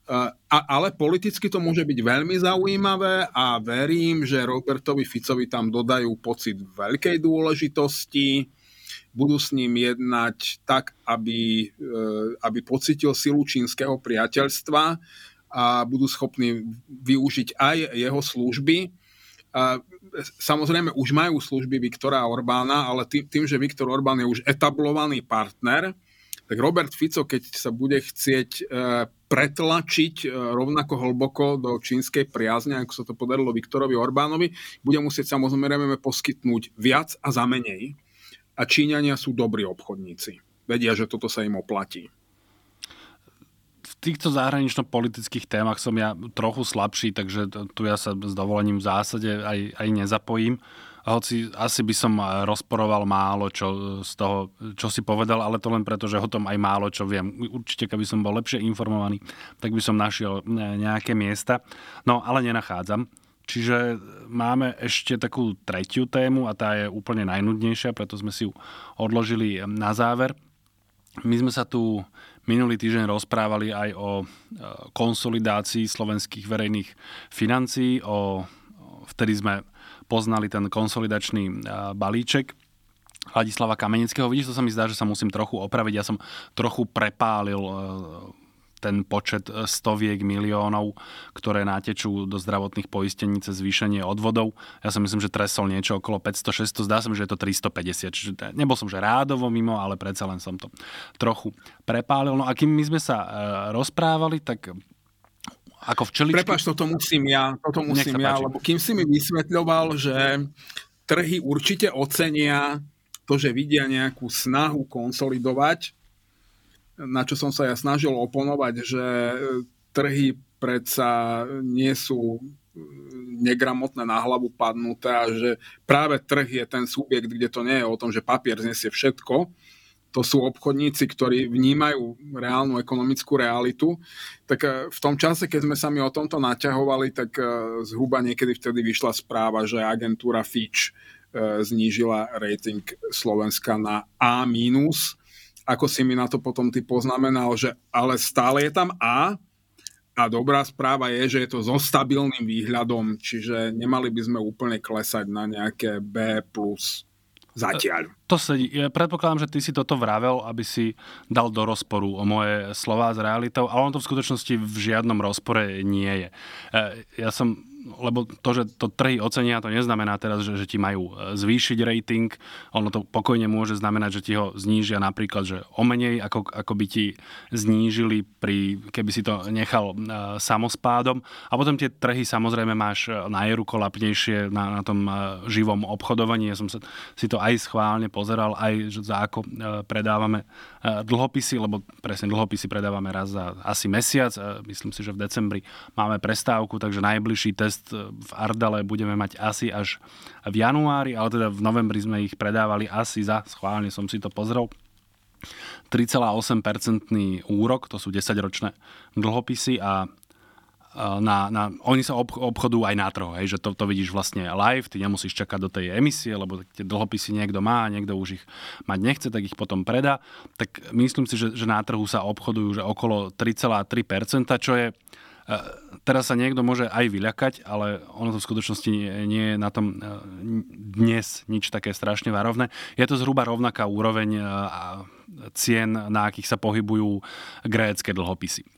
A, ale politicky to môže byť veľmi zaujímavé a verím, že Robertovi Ficovi tam dodajú pocit veľkej dôležitosti, budú s ním jednať tak, aby, e, aby pocitil silu čínskeho priateľstva a budú schopní využiť aj jeho služby. Samozrejme už majú služby Viktora Orbána, ale tým, že Viktor Orbán je už etablovaný partner, tak Robert Fico, keď sa bude chcieť e, pretlačiť e, rovnako hlboko do čínskej priazne, ako sa to podarilo Viktorovi Orbánovi, bude musieť samozrejme poskytnúť viac a za menej. A Číňania sú dobrí obchodníci. Vedia, že toto sa im oplatí. V týchto zahranično-politických témach som ja trochu slabší, takže tu ja sa s dovolením v zásade aj, aj nezapojím hoci asi by som rozporoval málo čo z toho, čo si povedal, ale to len preto, že o tom aj málo čo viem. Určite, keby som bol lepšie informovaný, tak by som našiel nejaké miesta. No, ale nenachádzam. Čiže máme ešte takú tretiu tému a tá je úplne najnudnejšia, preto sme si ju odložili na záver. My sme sa tu minulý týždeň rozprávali aj o konsolidácii slovenských verejných financií, o, vtedy sme poznali ten konsolidačný balíček Ladislava Kamenického. Vidíš, to sa mi zdá, že sa musím trochu opraviť. Ja som trochu prepálil ten počet e, stoviek miliónov, ktoré natečú do zdravotných poistení cez zvýšenie odvodov. Ja si myslím, že tresol niečo okolo 500-600, zdá sa mi, že je to 350. Čiže nebol som že rádovo mimo, ale predsa len som to trochu prepálil. No a kým my sme sa e, rozprávali, tak ako včeličky... Prepač, toto musím ja, toto musím ja, lebo kým si mi vysvetľoval, že trhy určite ocenia to, že vidia nejakú snahu konsolidovať na čo som sa ja snažil oponovať, že e, trhy predsa nie sú e, negramotné na hlavu padnuté a že práve trh je ten subjekt, kde to nie je o tom, že papier znesie všetko. To sú obchodníci, ktorí vnímajú reálnu ekonomickú realitu. Tak e, v tom čase, keď sme sa mi o tomto naťahovali, tak zhruba niekedy vtedy vyšla správa, že agentúra Fitch znížila rating Slovenska na A- ako si mi na to potom ty poznamenal, že ale stále je tam A a dobrá správa je, že je to so stabilným výhľadom, čiže nemali by sme úplne klesať na nejaké B+. Zatiaľ. To sedí. Ja predpokladám, že ty si toto vravel, aby si dal do rozporu o moje slova s realitou, ale on to v skutočnosti v žiadnom rozpore nie je. E, ja som lebo to, že to trhy ocenia, to neznamená teraz, že, že ti majú e, zvýšiť rating. Ono to pokojne môže znamenať, že ti ho znížia napríklad, že o menej, ako, ako by ti znížili, pri, keby si to nechal uh, samospádom. A potom tie trhy samozrejme máš e, na na, na tom uh, živom obchodovaní. Ja som sa, si to aj schválne pozeral, aj za ako uh, predávame dlhopisy, lebo presne dlhopisy predávame raz za asi mesiac. Uh, myslím si, že v decembri máme prestávku, takže najbližší test test v Ardale budeme mať asi až v januári, ale teda v novembri sme ich predávali asi za, schválne som si to pozrel, 3,8% úrok, to sú 10-ročné dlhopisy a na, na, oni sa ob, obchodujú aj na trhu, hej, že to, to vidíš vlastne live, ty nemusíš čakať do tej emisie, lebo tie dlhopisy niekto má a niekto už ich mať nechce, tak ich potom predá. Tak myslím si, že, že na trhu sa obchodujú že okolo 3,3%, čo je Teraz sa niekto môže aj vyľakať, ale ono to v skutočnosti nie, nie je na tom e, dnes nič také strašne varovné. Je to zhruba rovnaká úroveň cien, na akých sa pohybujú grécké dlhopisy.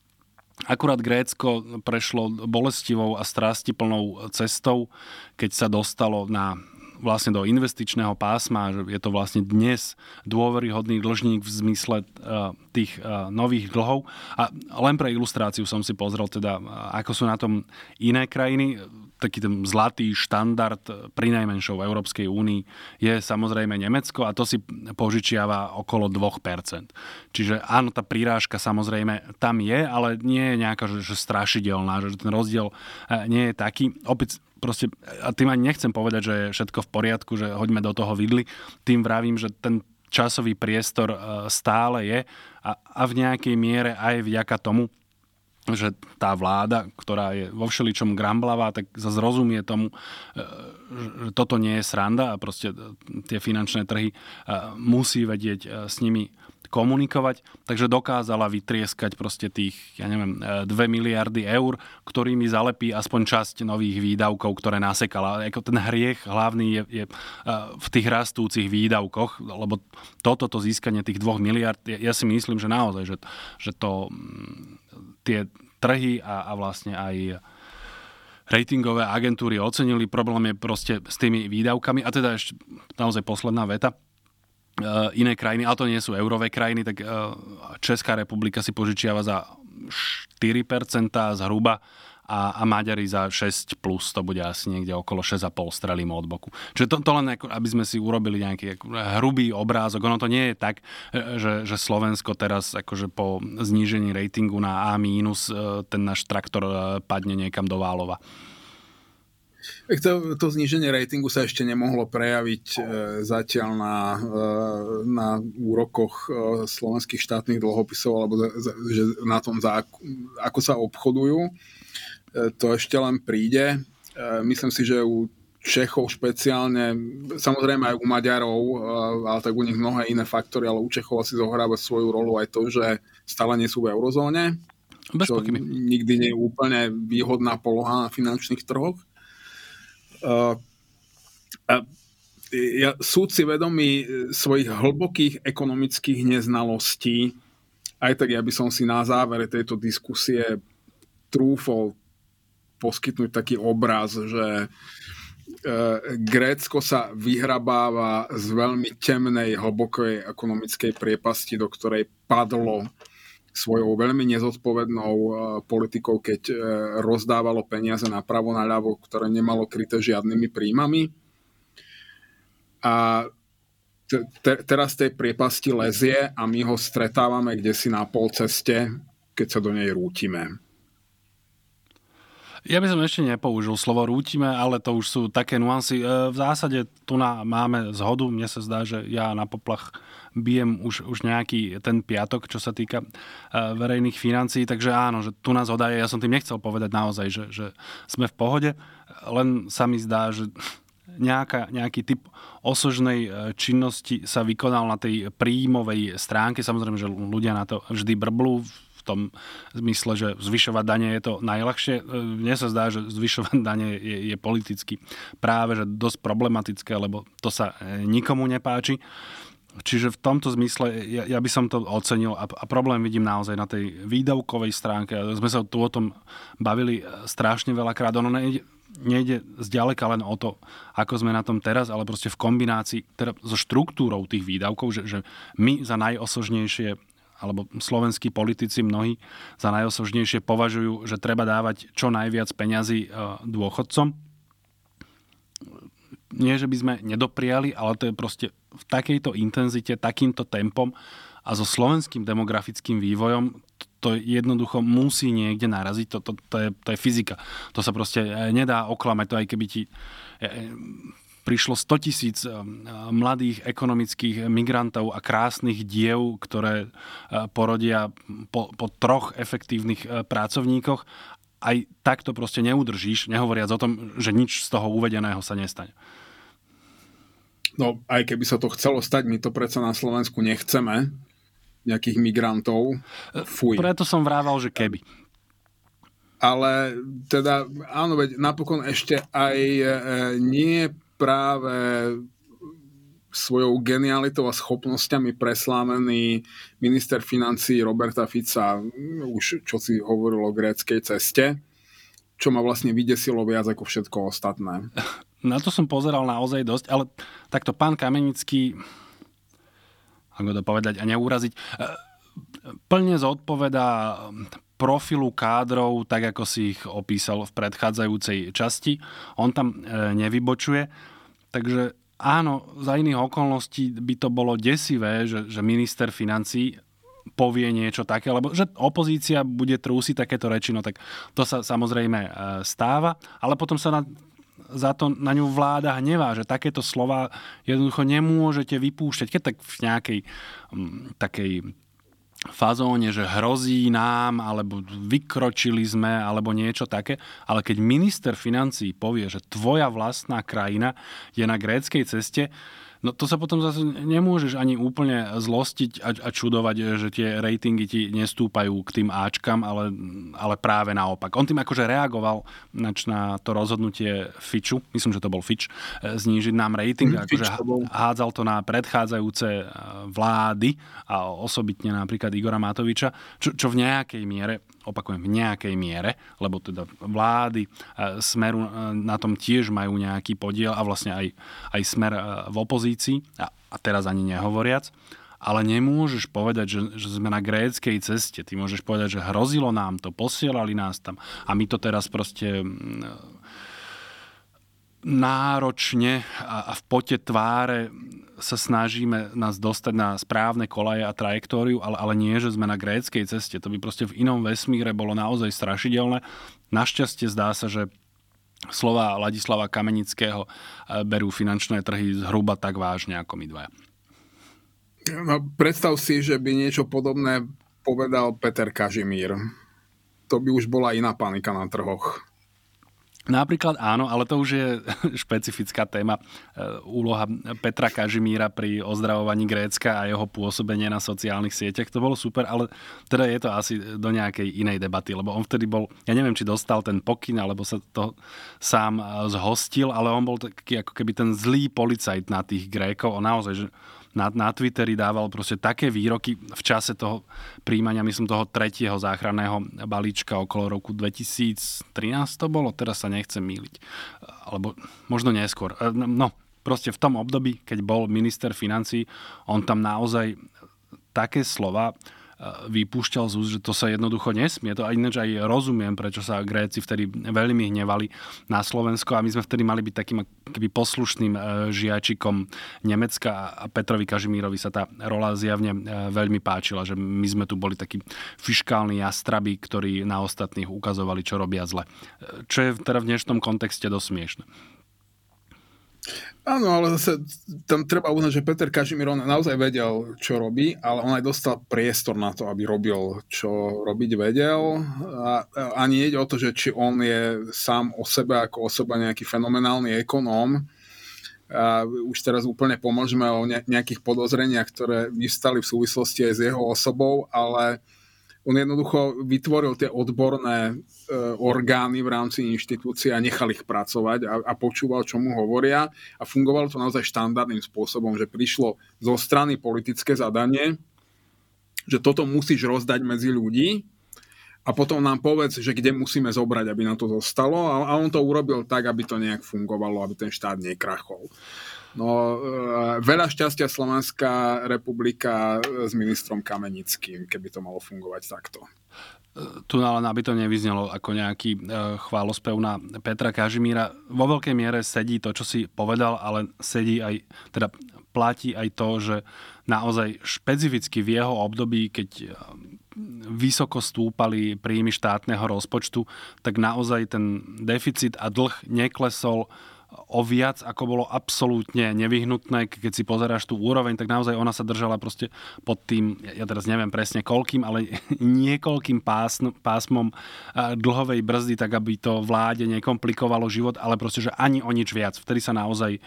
Akurát Grécko prešlo bolestivou a strastiplnou cestou, keď sa dostalo na vlastne do investičného pásma, že je to vlastne dnes dôveryhodný dlžník v zmysle uh, tých uh, nových dlhov. A len pre ilustráciu som si pozrel teda, ako sú na tom iné krajiny. Taký ten zlatý štandard pri najmenšou v Európskej únii je samozrejme Nemecko a to si požičiava okolo 2%. Čiže áno, tá prírážka samozrejme tam je, ale nie je nejaká že, že strašidelná, že ten rozdiel uh, nie je taký. Opäť proste, a tým ani nechcem povedať, že je všetko v poriadku, že hoďme do toho vidly, tým vravím, že ten časový priestor stále je a, a v nejakej miere aj vďaka tomu, že tá vláda, ktorá je vo všeličom gramblavá, tak sa zrozumie tomu, e, že toto nie je sranda a proste e, tie finančné trhy musí vedieť s nimi komunikovať, takže dokázala vytrieskať proste tých, ja neviem, 2 e, miliardy eur, ktorými zalepí aspoň časť nových výdavkov, ktoré nasekala. Ako ten hriech hlavný je, je e, v tých rastúcich výdavkoch, lebo toto to získanie tých 2 miliard, ja si myslím, že naozaj, že, že to mm, tie trhy a, a vlastne aj ratingové agentúry ocenili. Problém je proste s tými výdavkami. A teda ešte naozaj posledná veta Eh, iné krajiny, ale to nie sú eurové krajiny, tak eh, Česká republika si požičiava za 4% zhruba a, a Maďari za 6 plus, to bude asi niekde okolo 6,5 strelím od boku. Čiže to, to len ako, aby sme si urobili nejaký hrubý obrázok. Ono to nie je tak, že, že Slovensko teraz akože po znížení ratingu na A minus ten náš traktor padne niekam do Válova. To, to zníženie ratingu sa ešte nemohlo prejaviť e, zatiaľ na, e, na úrokoch e, slovenských štátnych dlhopisov alebo za, že na tom, za, ako sa obchodujú. E, to ešte len príde. E, myslím si, že u Čechov špeciálne, samozrejme aj u Maďarov, e, ale tak u nich mnohé iné faktory, ale u Čechov asi zohráva svoju rolu aj to, že stále nie sú v eurozóne. Bez čo nikdy nie je úplne výhodná poloha na finančných trhoch. Ja, súd si vedomí svojich hlbokých ekonomických neznalostí, aj tak ja by som si na závere tejto diskusie trúfol poskytnúť taký obraz, že e, Grécko sa vyhrabáva z veľmi temnej, hlbokej ekonomickej priepasti, do ktorej padlo svojou veľmi nezodpovednou e, politikou, keď e, rozdávalo peniaze napravo na ľavo, ktoré nemalo kryté žiadnymi príjmami. A te, teraz tej priepasti lezie a my ho stretávame kde si na pol ceste, keď sa do nej rútime. Ja by som ešte nepoužil slovo rútime, ale to už sú také nuancy. E, v zásade tu na, máme zhodu. Mne sa zdá, že ja na poplach bijem už, už nejaký ten piatok, čo sa týka e, verejných financií. Takže áno, že tu nás zhoda je. Ja som tým nechcel povedať naozaj, že, že sme v pohode. Len sa mi zdá, že nejaká, nejaký typ osožnej e, činnosti sa vykonal na tej príjmovej stránke. Samozrejme, že ľudia na to vždy brblú tom zmysle, že zvyšovať dane je to najľahšie. E, mne sa zdá, že zvyšovať *laughs* dane je, je politicky práve že dosť problematické, lebo to sa e, nikomu nepáči. Čiže v tomto zmysle ja, ja by som to ocenil a, a problém vidím naozaj na tej výdavkovej stránke. Sme sa tu o tom bavili strašne veľakrát. Ono nejde, nejde zďaleka len o to, ako sme na tom teraz, ale proste v kombinácii teda so štruktúrou tých výdavkov, že, že my za najosožnejšie alebo slovenskí politici mnohí za najosožnejšie považujú, že treba dávať čo najviac peňazí e, dôchodcom. Nie, že by sme nedopriali, ale to je proste v takejto intenzite, takýmto tempom a so slovenským demografickým vývojom to jednoducho musí niekde naraziť, to, to, to, je, to je fyzika. To sa proste e, nedá oklamať, to aj keby ti e, prišlo 100 tisíc mladých ekonomických migrantov a krásnych diev, ktoré porodia po, po troch efektívnych pracovníkoch. Aj tak to proste neudržíš, nehovoriac o tom, že nič z toho uvedeného sa nestane. No, aj keby sa to chcelo stať, my to predsa na Slovensku nechceme nejakých migrantov. Fuj. Preto som vrával, že keby. Ale teda, áno, veď napokon ešte aj nie práve svojou genialitou a schopnosťami preslámený minister financí Roberta Fica, už čo si hovoril o gréckej ceste, čo ma vlastne vydesilo viac ako všetko ostatné. Na to som pozeral naozaj dosť, ale takto pán Kamenický ako to povedať a neúraziť, e, plne zodpovedá profilu kádrov, tak ako si ich opísal v predchádzajúcej časti. On tam e, nevybočuje, takže áno, za iných okolností by to bolo desivé, že, že minister financí povie niečo také, lebo že opozícia bude trúsiť takéto reči, no tak to sa samozrejme e, stáva, ale potom sa na za to na ňu vláda hnevá, že takéto slova jednoducho nemôžete vypúšťať. Keď tak v nejakej m, takej fazóne, že hrozí nám, alebo vykročili sme, alebo niečo také. Ale keď minister financí povie, že tvoja vlastná krajina je na gréckej ceste, No to sa potom zase nemôžeš ani úplne zlostiť a, a čudovať, že tie ratingy ti nestúpajú k tým Ačkam, ale, ale práve naopak. On tým akože reagoval nač na to rozhodnutie Fitchu, myslím, že to bol Fitch, e, znížiť nám rating, mm, akože hádzal to na predchádzajúce e, vlády a osobitne napríklad Igora Matoviča, čo, čo v nejakej miere opakujem, v nejakej miere, lebo teda vlády e, Smeru e, na tom tiež majú nejaký podiel a vlastne aj, aj Smer e, v opozícii, a, a teraz ani nehovoriac, ale nemôžeš povedať, že, že sme na gréckej ceste. Ty môžeš povedať, že hrozilo nám to, posielali nás tam a my to teraz proste náročne a, a v pote tváre sa snažíme nás dostať na správne kolaje a trajektóriu, ale, ale nie, že sme na gréckej ceste. To by proste v inom vesmíre bolo naozaj strašidelné. Našťastie zdá sa, že slova Ladislava Kamenického e, berú finančné trhy zhruba tak vážne ako my dvaja. No, predstav si, že by niečo podobné povedal Peter Kažimír. To by už bola iná panika na trhoch. Napríklad áno, ale to už je *laughs* špecifická téma. E, úloha Petra Kažimíra pri ozdravovaní Grécka a jeho pôsobenie na sociálnych sieťach. To bolo super, ale teda je to asi do nejakej inej debaty, lebo on vtedy bol, ja neviem, či dostal ten pokyn, alebo sa to sám e, zhostil, ale on bol taký ako keby ten zlý policajt na tých Grékov. On naozaj, že na, na Twitteri dával proste také výroky v čase toho príjmania, myslím, toho tretieho záchranného balíčka okolo roku 2013 to bolo, teraz sa nechcem míliť. Alebo možno neskôr. E, no, proste v tom období, keď bol minister financí, on tam naozaj také slova vypúšťal z úst, že to sa jednoducho nesmie. To ináč aj rozumiem, prečo sa Gréci vtedy veľmi hnevali na Slovensko a my sme vtedy mali byť takým keby poslušným e, žiačikom Nemecka a Petrovi Kažimírovi sa tá rola zjavne e, veľmi páčila, že my sme tu boli takí fiškálni jastrabi, ktorí na ostatných ukazovali, čo robia zle. E, čo je teda v dnešnom kontexte dosť. Áno, ale zase tam treba uznať, že Peter Kažimír on naozaj vedel, čo robí, ale on aj dostal priestor na to, aby robil, čo robiť vedel. A, a nie ide o to, že či on je sám o sebe ako osoba nejaký fenomenálny ekonóm. A už teraz úplne pomôžeme o nejakých podozreniach, ktoré vystali v súvislosti aj s jeho osobou, ale on jednoducho vytvoril tie odborné e, orgány v rámci inštitúcie a nechal ich pracovať a, a počúval, čo mu hovoria a fungovalo to naozaj štandardným spôsobom, že prišlo zo strany politické zadanie, že toto musíš rozdať medzi ľudí a potom nám povedz, že kde musíme zobrať, aby na to zostalo a, a on to urobil tak, aby to nejak fungovalo, aby ten štát nekrachol. No, e, veľa šťastia Slovenská republika s ministrom Kamenickým, keby to malo fungovať takto. Tu len aby to nevyznelo ako nejaký e, chválospev na Petra Kažimíra. Vo veľkej miere sedí to, čo si povedal, ale sedí aj, teda platí aj to, že naozaj špecificky v jeho období, keď e, vysoko stúpali príjmy štátneho rozpočtu, tak naozaj ten deficit a dlh neklesol o viac, ako bolo absolútne nevyhnutné. Keď si pozeráš tú úroveň, tak naozaj ona sa držala proste pod tým, ja teraz neviem presne koľkým, ale *laughs* niekoľkým pásn, pásmom dlhovej brzdy, tak aby to vláde nekomplikovalo život, ale proste, že ani o nič viac. Vtedy sa naozaj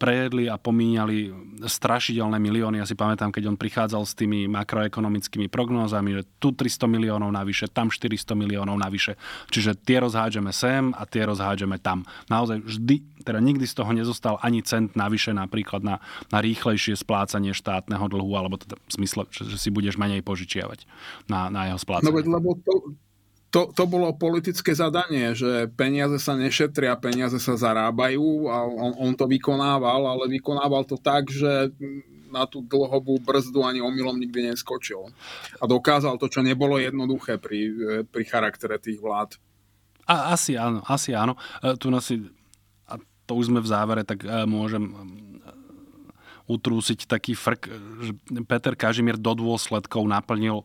prejedli a pomíňali strašidelné milióny. Ja si pamätám, keď on prichádzal s tými makroekonomickými prognózami, že tu 300 miliónov navyše, tam 400 miliónov navyše. Čiže tie rozhádžeme sem a tie rozhádžeme tam. Naozaj vždy teda nikdy z toho nezostal ani cent navyše napríklad na, na rýchlejšie splácanie štátneho dlhu, alebo teda v zmysle, že, že si budeš menej požičiavať na, na jeho splácanie. No veď, lebo to, to, to bolo politické zadanie, že peniaze sa nešetria, peniaze sa zarábajú a on, on to vykonával, ale vykonával to tak, že na tú dlhovú brzdu ani omylom nikdy neskočil. A dokázal to, čo nebolo jednoduché pri, pri charaktere tých vlád. A, asi áno, asi áno. E, tu si to už sme v závere, tak e, môžem e, utrúsiť taký frk, že Peter Kažimír do dôsledkov naplnil e,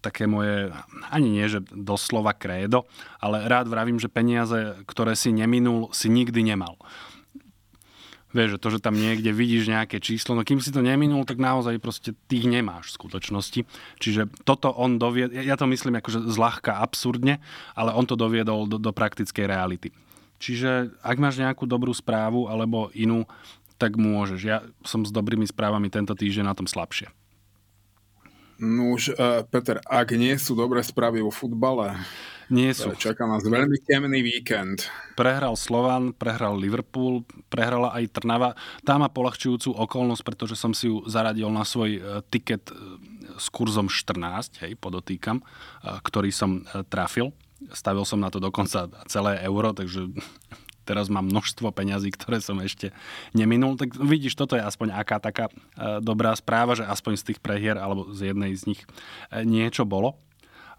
také moje, ani nie, že doslova krédo, ale rád vravím, že peniaze, ktoré si neminul, si nikdy nemal. Vieš, to, že tam niekde vidíš nejaké číslo, no kým si to neminul, tak naozaj proste tých nemáš v skutočnosti. Čiže toto on doviedol, ja to myslím akože zľahka absurdne, ale on to doviedol do, do praktickej reality. Čiže ak máš nejakú dobrú správu alebo inú, tak môžeš. Ja som s dobrými správami tento týždeň na tom slabšie. No už, uh, Peter, ak nie sú dobré správy o futbale, nie sú. Čaká nás veľmi temný víkend. Prehral Slovan, prehral Liverpool, prehrala aj Trnava. Tá má polahčujúcu okolnosť, pretože som si ju zaradil na svoj uh, tiket s kurzom 14, hej, podotýkam, ktorý som trafil. Stavil som na to dokonca celé euro, takže *laughs* teraz mám množstvo peňazí, ktoré som ešte neminul. Tak vidíš, toto je aspoň aká taká e, dobrá správa, že aspoň z tých prehier alebo z jednej z nich e, niečo bolo.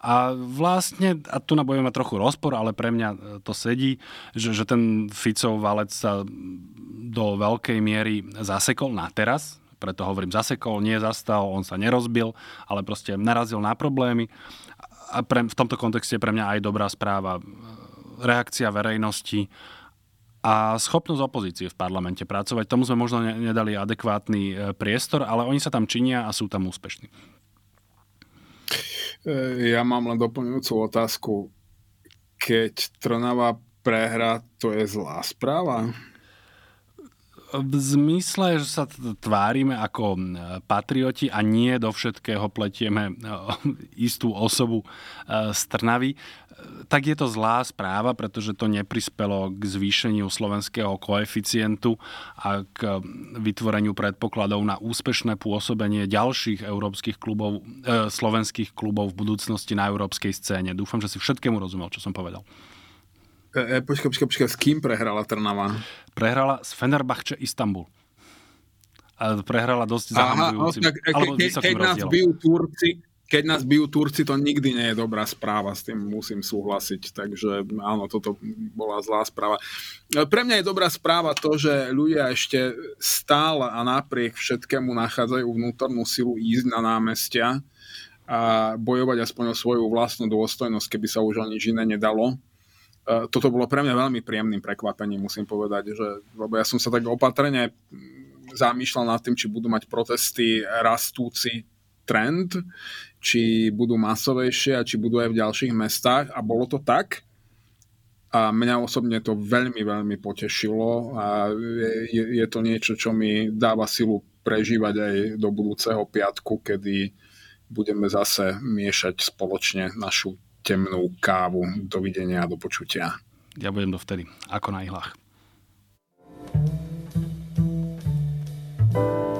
A vlastne, a tu nabojujeme trochu rozpor, ale pre mňa e, to sedí, že, že ten Ficov valec sa do veľkej miery zasekol na teraz, preto hovorím zasekol, nie zastal, on sa nerozbil, ale proste narazil na problémy a pre, v tomto kontexte je pre mňa aj dobrá správa. Reakcia verejnosti a schopnosť opozície v parlamente pracovať. Tomu sme možno nedali adekvátny e, priestor, ale oni sa tam činia a sú tam úspešní. E, ja mám len doplňujúcu otázku. Keď Trnava prehra to je zlá správa? V zmysle, že sa tvárime ako patrioti a nie do všetkého pletieme *laughs* istú osobu z Trnavy, tak je to zlá správa, pretože to neprispelo k zvýšeniu slovenského koeficientu a k vytvoreniu predpokladov na úspešné pôsobenie ďalších európskych klubov, e, slovenských klubov v budúcnosti na európskej scéne. Dúfam, že si všetkému rozumel, čo som povedal. E, e, počkaj, počkaj, počkaj, s kým prehrala Trnava? Prehrala s Fenerbahče Istanbul. A prehrala dosť zahambujúcim, no, alebo ke, keď nás bijú Turci, keď nás bijú Turci, to nikdy nie je dobrá správa, s tým musím súhlasiť, takže áno, toto bola zlá správa. E, pre mňa je dobrá správa to, že ľudia ešte stále a napriek všetkému nachádzajú vnútornú silu ísť na námestia a bojovať aspoň o svoju vlastnú dôstojnosť, keby sa už o nič iné nedalo toto bolo pre mňa veľmi príjemným prekvapením, musím povedať, že, lebo ja som sa tak opatrne zamýšľal nad tým, či budú mať protesty rastúci trend, či budú masovejšie a či budú aj v ďalších mestách a bolo to tak. A mňa osobne to veľmi, veľmi potešilo a je, je to niečo, čo mi dáva silu prežívať aj do budúceho piatku, kedy budeme zase miešať spoločne našu temnú kávu. Dovidenia a do počutia. Ja budem dovtedy, ako na ihlách. thank you